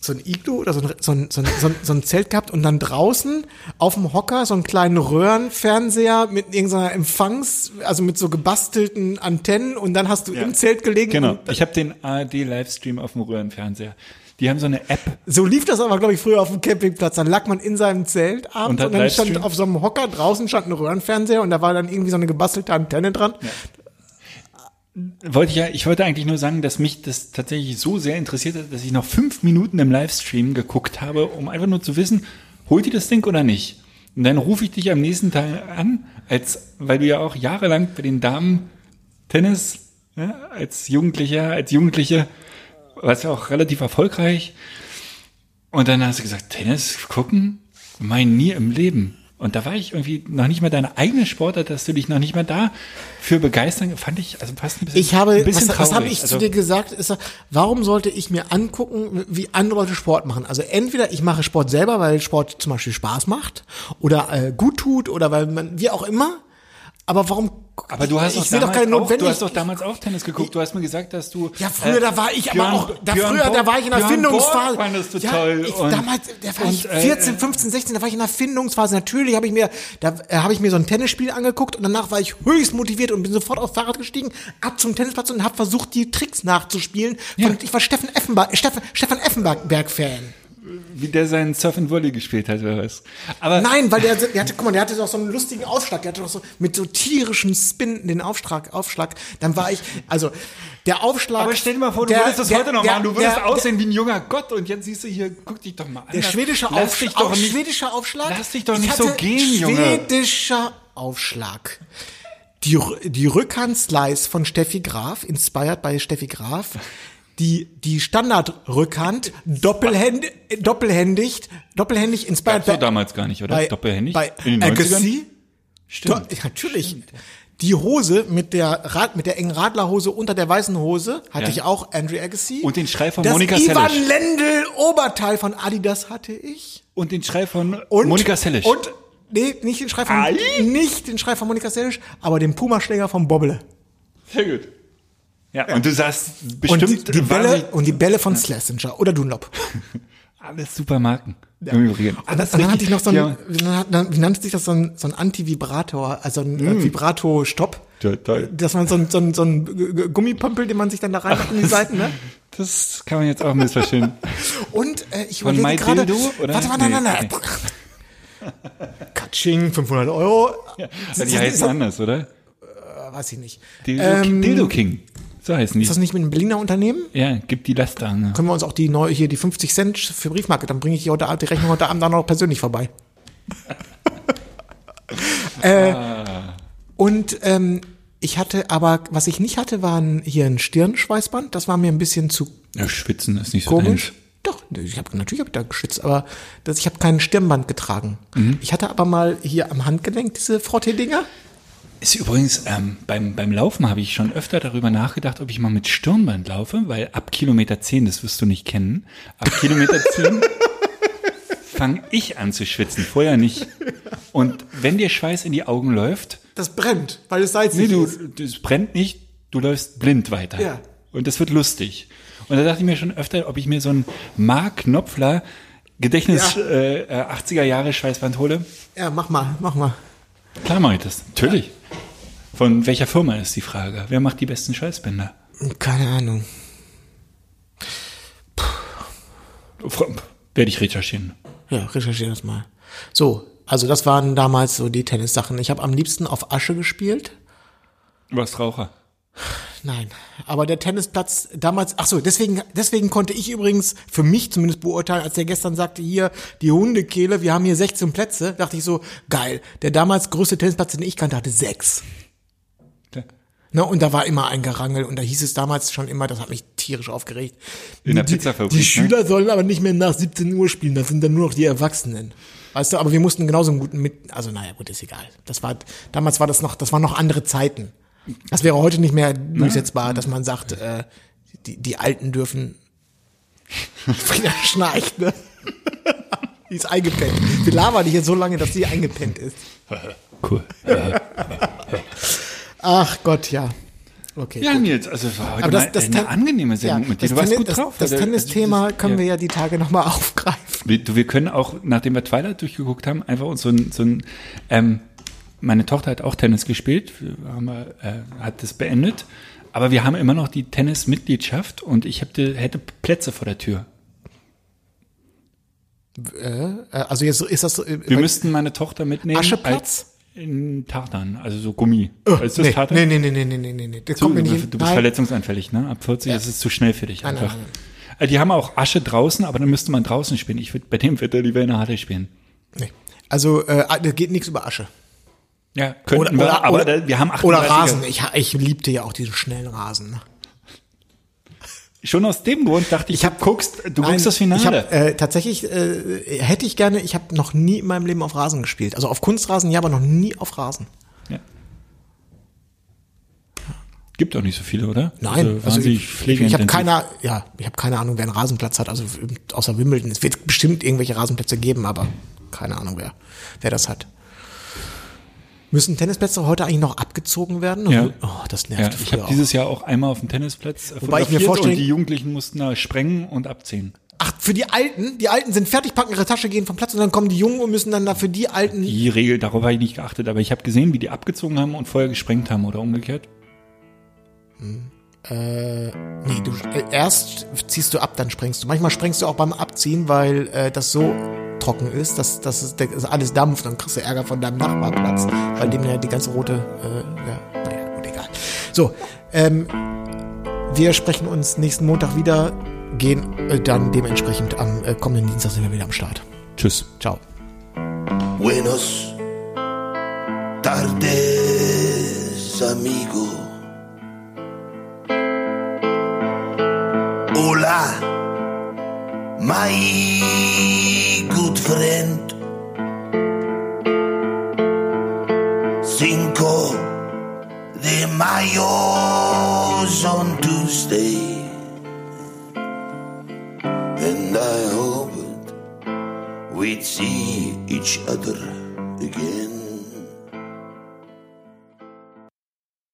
so ein Iglu oder so ein, so, ein, so, ein, so, ein, Zelt gehabt und dann draußen auf dem Hocker so einen kleinen Röhrenfernseher mit irgendeiner Empfangs, also mit so gebastelten Antennen und dann hast du Ja. im Zelt gelegen. Genau. Ich habe den ARD-Livestream auf dem Röhrenfernseher. Die haben so eine App. so lief das aber, glaube ich, früher auf dem Campingplatz. Dann lag man in seinem Zelt abends Und und, dann stand auf so einem Hocker draußen stand ein Röhrenfernseher und da war dann irgendwie so eine gebastelte Antenne dran. Wollte ich ja, ich wollte eigentlich nur sagen, dass mich das tatsächlich so sehr interessiert hat, dass ich noch fünf Minuten im Livestream geguckt habe, um einfach nur zu wissen, holt ihr das Ding oder nicht? Und dann rufe ich dich am nächsten Tag an, als, weil du ja auch jahrelang bei den Damen Tennis, ja, als Jugendlicher, als Jugendliche, warst ja auch relativ erfolgreich. Und dann hast du gesagt, Tennis gucken? Mein nie im Leben. Und da war ich irgendwie noch nicht mal deine eigene Sportart, dass du dich noch nicht mal da für begeistern, fand ich, also fast ein bisschen, Ich habe, ein bisschen was, was habe ich also, zu dir gesagt? Ist, warum sollte ich mir angucken, wie andere Leute Sport machen? Also entweder ich mache Sport selber, weil Sport zum Beispiel Spaß macht oder äh, gut tut oder weil man, wie auch immer. Aber warum? aber du hast ich doch doch damals keine auch, du hast doch damals auch Tennis geguckt. Du hast mir gesagt, dass du Ja, früher, äh, da war ich aber Björn- auch, da Björn früher, da Borg- war ich in der Findungsphase. Ja. Ich, und, damals, da war ich und, äh, 14, 15, 16, da war ich in der Findungsphase. Natürlich habe ich mir, da äh, habe ich mir so ein Tennisspiel angeguckt und danach war ich höchst motiviert und bin sofort aufs Fahrrad gestiegen, ab zum Tennisplatz und habe versucht, die Tricks nachzuspielen. Ja. Und ich war Steffen Effenberg, Steffen, Stefan Effenberg-Fan. Wie der seinen Surf and Volley gespielt hat oder was. Aber Nein, weil der, der hatte, guck mal, der hatte doch so einen lustigen Aufschlag, der hatte doch so mit so tierischen Spin den Aufschlag, Aufschlag. Dann war ich, also der Aufschlag. Aber stell dir mal vor, du der- würdest das der- heute noch der- machen. Du würdest aussehen wie ein junger Gott und jetzt siehst du hier, guck dich doch mal an. Der schwedische, Lass Aufsch dich doch nicht, schwedischer Aufschlag? Lass dich doch Ich nicht so gehen, Junge. Schwedischer Aufschlag. Die, die Rückhandslice von Steffi Graf, inspired by Steffi Graf, die, die Standardrückhand doppelhänd, doppelhändig, doppelhändig inspired doch damals gar nicht, oder? bei, Doppelhändig? Bei In den 90ern? Agassi? Stimmt. Do, natürlich. Die Hose mit der Rad, mit der engen Radlerhose unter der weißen Hose hatte Ja. ich auch Andrew Agassi. Und den Schrei von das Monika Ivan Seles. Lendl Oberteil von Adidas hatte ich. Und den Schrei von Und, Monika Seles. Und, nee, nicht den Schrei von, Ai. nicht den Schrei von Monika Seles, aber den Puma-Schläger von Bobble. Sehr gut. Ja, und du sagst Und bestimmt die, die Bälle, und die Bälle von Slesinger oder Dunlop. alles super Marken. Im Übrigen. Und dann, Alles dann hatte ich noch so ein, ja, dann, hat- dann, wie nannte sich das, so ein, so ein Anti-Vibrator, also ein äh, Vibrato-Stopp. Ja. Das war so ein, so ein, so ein Gummipömpel, den man sich dann da reinmacht in die Seiten, ne? Das kann man jetzt auch missverstehen. Und äh, ich Von überlege gerade, Dildo, oder? warte mal, nein, nein, Nee. Katsching, 500 Euro. Ja, die das- heißen ist das- anders, oder? äh, weiß ich nicht. Dildo, Ähm, Dildo King. So heißen die. Ist das nicht mit einem Berliner Unternehmen? Ja, gibt die Laster an. Können wir uns auch die neue, hier die 50 Cent für Briefmarke, dann bringe ich die, heute, die Rechnung heute Abend dann noch persönlich vorbei. äh, und ähm, ich hatte aber, was ich nicht hatte, war ein, hier ein Stirnschweißband. Das war mir ein bisschen zu Ja, schwitzen ist nicht so komisch. Doch, ich habe natürlich hab ich da geschützt, aber das, ich habe kein Stirnband getragen. Ich hatte aber mal hier am Handgelenk diese Frottee-Dinger. Ist übrigens, ähm, beim, beim Laufen habe ich schon öfter darüber nachgedacht, ob ich mal mit Stirnband laufe, weil ab Kilometer 10, das wirst du nicht kennen, ab Kilometer 10 fange ich an zu schwitzen, vorher nicht. Und wenn dir Schweiß in die Augen läuft, Das brennt, weil es salzig nee, du, ist. das brennt nicht, du läufst blind weiter. Ja. Und das wird lustig. Und da dachte ich mir schon öfter, ob ich mir so ein Mark Knopfler Gedächtnis Ja. äh, äh, 80er Jahre Schweißband hole. Ja, mach mal, mach mal. Klar mache ich das, natürlich. Von welcher Firma ist die Frage? Wer macht die besten Schweißbänder? Keine Ahnung. Werde ich recherchieren. Ja, recherchiere das mal. So, also das waren damals so die Tennissachen. Ich habe am liebsten auf Asche gespielt. Du warst Raucher. Nein, aber der Tennisplatz damals, ach so, deswegen, deswegen konnte ich übrigens für mich zumindest beurteilen, als der gestern sagte, hier, die Hundekehle, wir haben hier 16 Plätze, dachte ich so, geil. Der damals größte Tennisplatz, den ich kannte, hatte sechs. Ne, und da war immer ein Gerangel und da hieß es damals schon immer, das hat mich tierisch aufgeregt. In der die, Pizzafabrik, Die ne? Schüler sollen aber nicht mehr nach 17 Uhr spielen, das sind dann nur noch die Erwachsenen. Weißt du, aber wir mussten genauso einen guten mit, also naja, gut, ist egal. Das war, damals war das noch, das waren noch andere Zeiten. Das wäre heute nicht mehr durchsetzbar, dass man sagt, äh, die, die Alten dürfen. Frieda schnarcht, ne? Die ist eingepennt. Wir labern die hier so lange, dass sie eingepennt ist. Cool. Ach Gott, ja. Okay. Ja, Nils, also es war heute Aber das, das eine angenehme Sendung ja, mit dir. Du warst gut das, drauf. Das Also, Tennisthema das- können ja. wir ja die Tage nochmal aufgreifen. Wir, du, wir können auch, nachdem wir Twilight durchgeguckt haben, einfach uns so ein, so ein ähm, meine Tochter hat auch Tennis gespielt, wir haben, äh, hat das beendet, aber wir haben immer noch die Tennismitgliedschaft und ich hätte, hätte Plätze vor der Tür. Äh, also jetzt ist das. Äh, Wir müssten meine Tochter mitnehmen. Ascheplatz? In Tartan, also so Gummi. ist das nee, Tartan? nee, nee, nee, nee, nee, nee, nee. Das Du, kommt mir du, nicht bist hin. Nein. verletzungsanfällig, ne? Ab 40 ist es zu schnell für dich Nein, nein, einfach. nein, Äh, Die haben auch Asche draußen, aber dann müsste man draußen spielen. Ich würde bei dem Wetter lieber in der Halle spielen. Nee. Also äh, da geht nichts über Asche. Ja, könnten wir, aber da, wir haben 38er. Oder Rasen. Ich, ich liebte ja auch diesen schnellen Rasen. ne? Schon aus dem Grund dachte ich, Ich hab- guckst, du Nein, guckst das Finale. Ich hab, äh, tatsächlich äh, hätte ich gerne. Ich habe noch nie in meinem Leben auf Rasen gespielt. Also auf Kunstrasen ja, aber noch nie auf Rasen. ja. Gibt auch nicht so viele, oder? Nein, also, also ich, ich habe keine, ja, ich habe keine Ahnung, wer einen Rasenplatz hat, also außer Wimbledon. Es wird bestimmt irgendwelche Rasenplätze geben, aber keine Ahnung, wer, wer das hat. Müssen Tennisplätze heute eigentlich noch abgezogen werden? Ja. Oh, das Ja, nervt ich früher habe dieses Jahr auch einmal auf dem Tennisplatz äh, Wobei ich mir vorstellen- und die Jugendlichen mussten da sprengen und abziehen. Ach, für die Alten, die Alten sind fertig, packen ihre Tasche, gehen vom Platz und dann kommen die Jungen und müssen dann da für die Alten. Die Regel, darauf habe ich nicht geachtet, aber ich habe gesehen, wie die abgezogen haben und vorher gesprengt haben oder umgekehrt. Nee, du äh, erst ziehst du ab, dann sprengst du. Manchmal sprengst du auch beim Abziehen, weil äh, das so trocken ist, dass, dass dass alles dampft, dann kriegst du Ärger von deinem Nachbarplatz, weil dem ja die ganze rote, äh, ja, naja, gut, egal. So, ähm, wir sprechen uns nächsten Montag wieder, gehen äh, dann dementsprechend am äh, kommenden Dienstag sind wir wieder am Start. Tschüss. Ciao. Buenos tardes, amigo. Sandra, my good friend. Cinco de Mayo's on Tuesday. And I hoped we'd see each other again.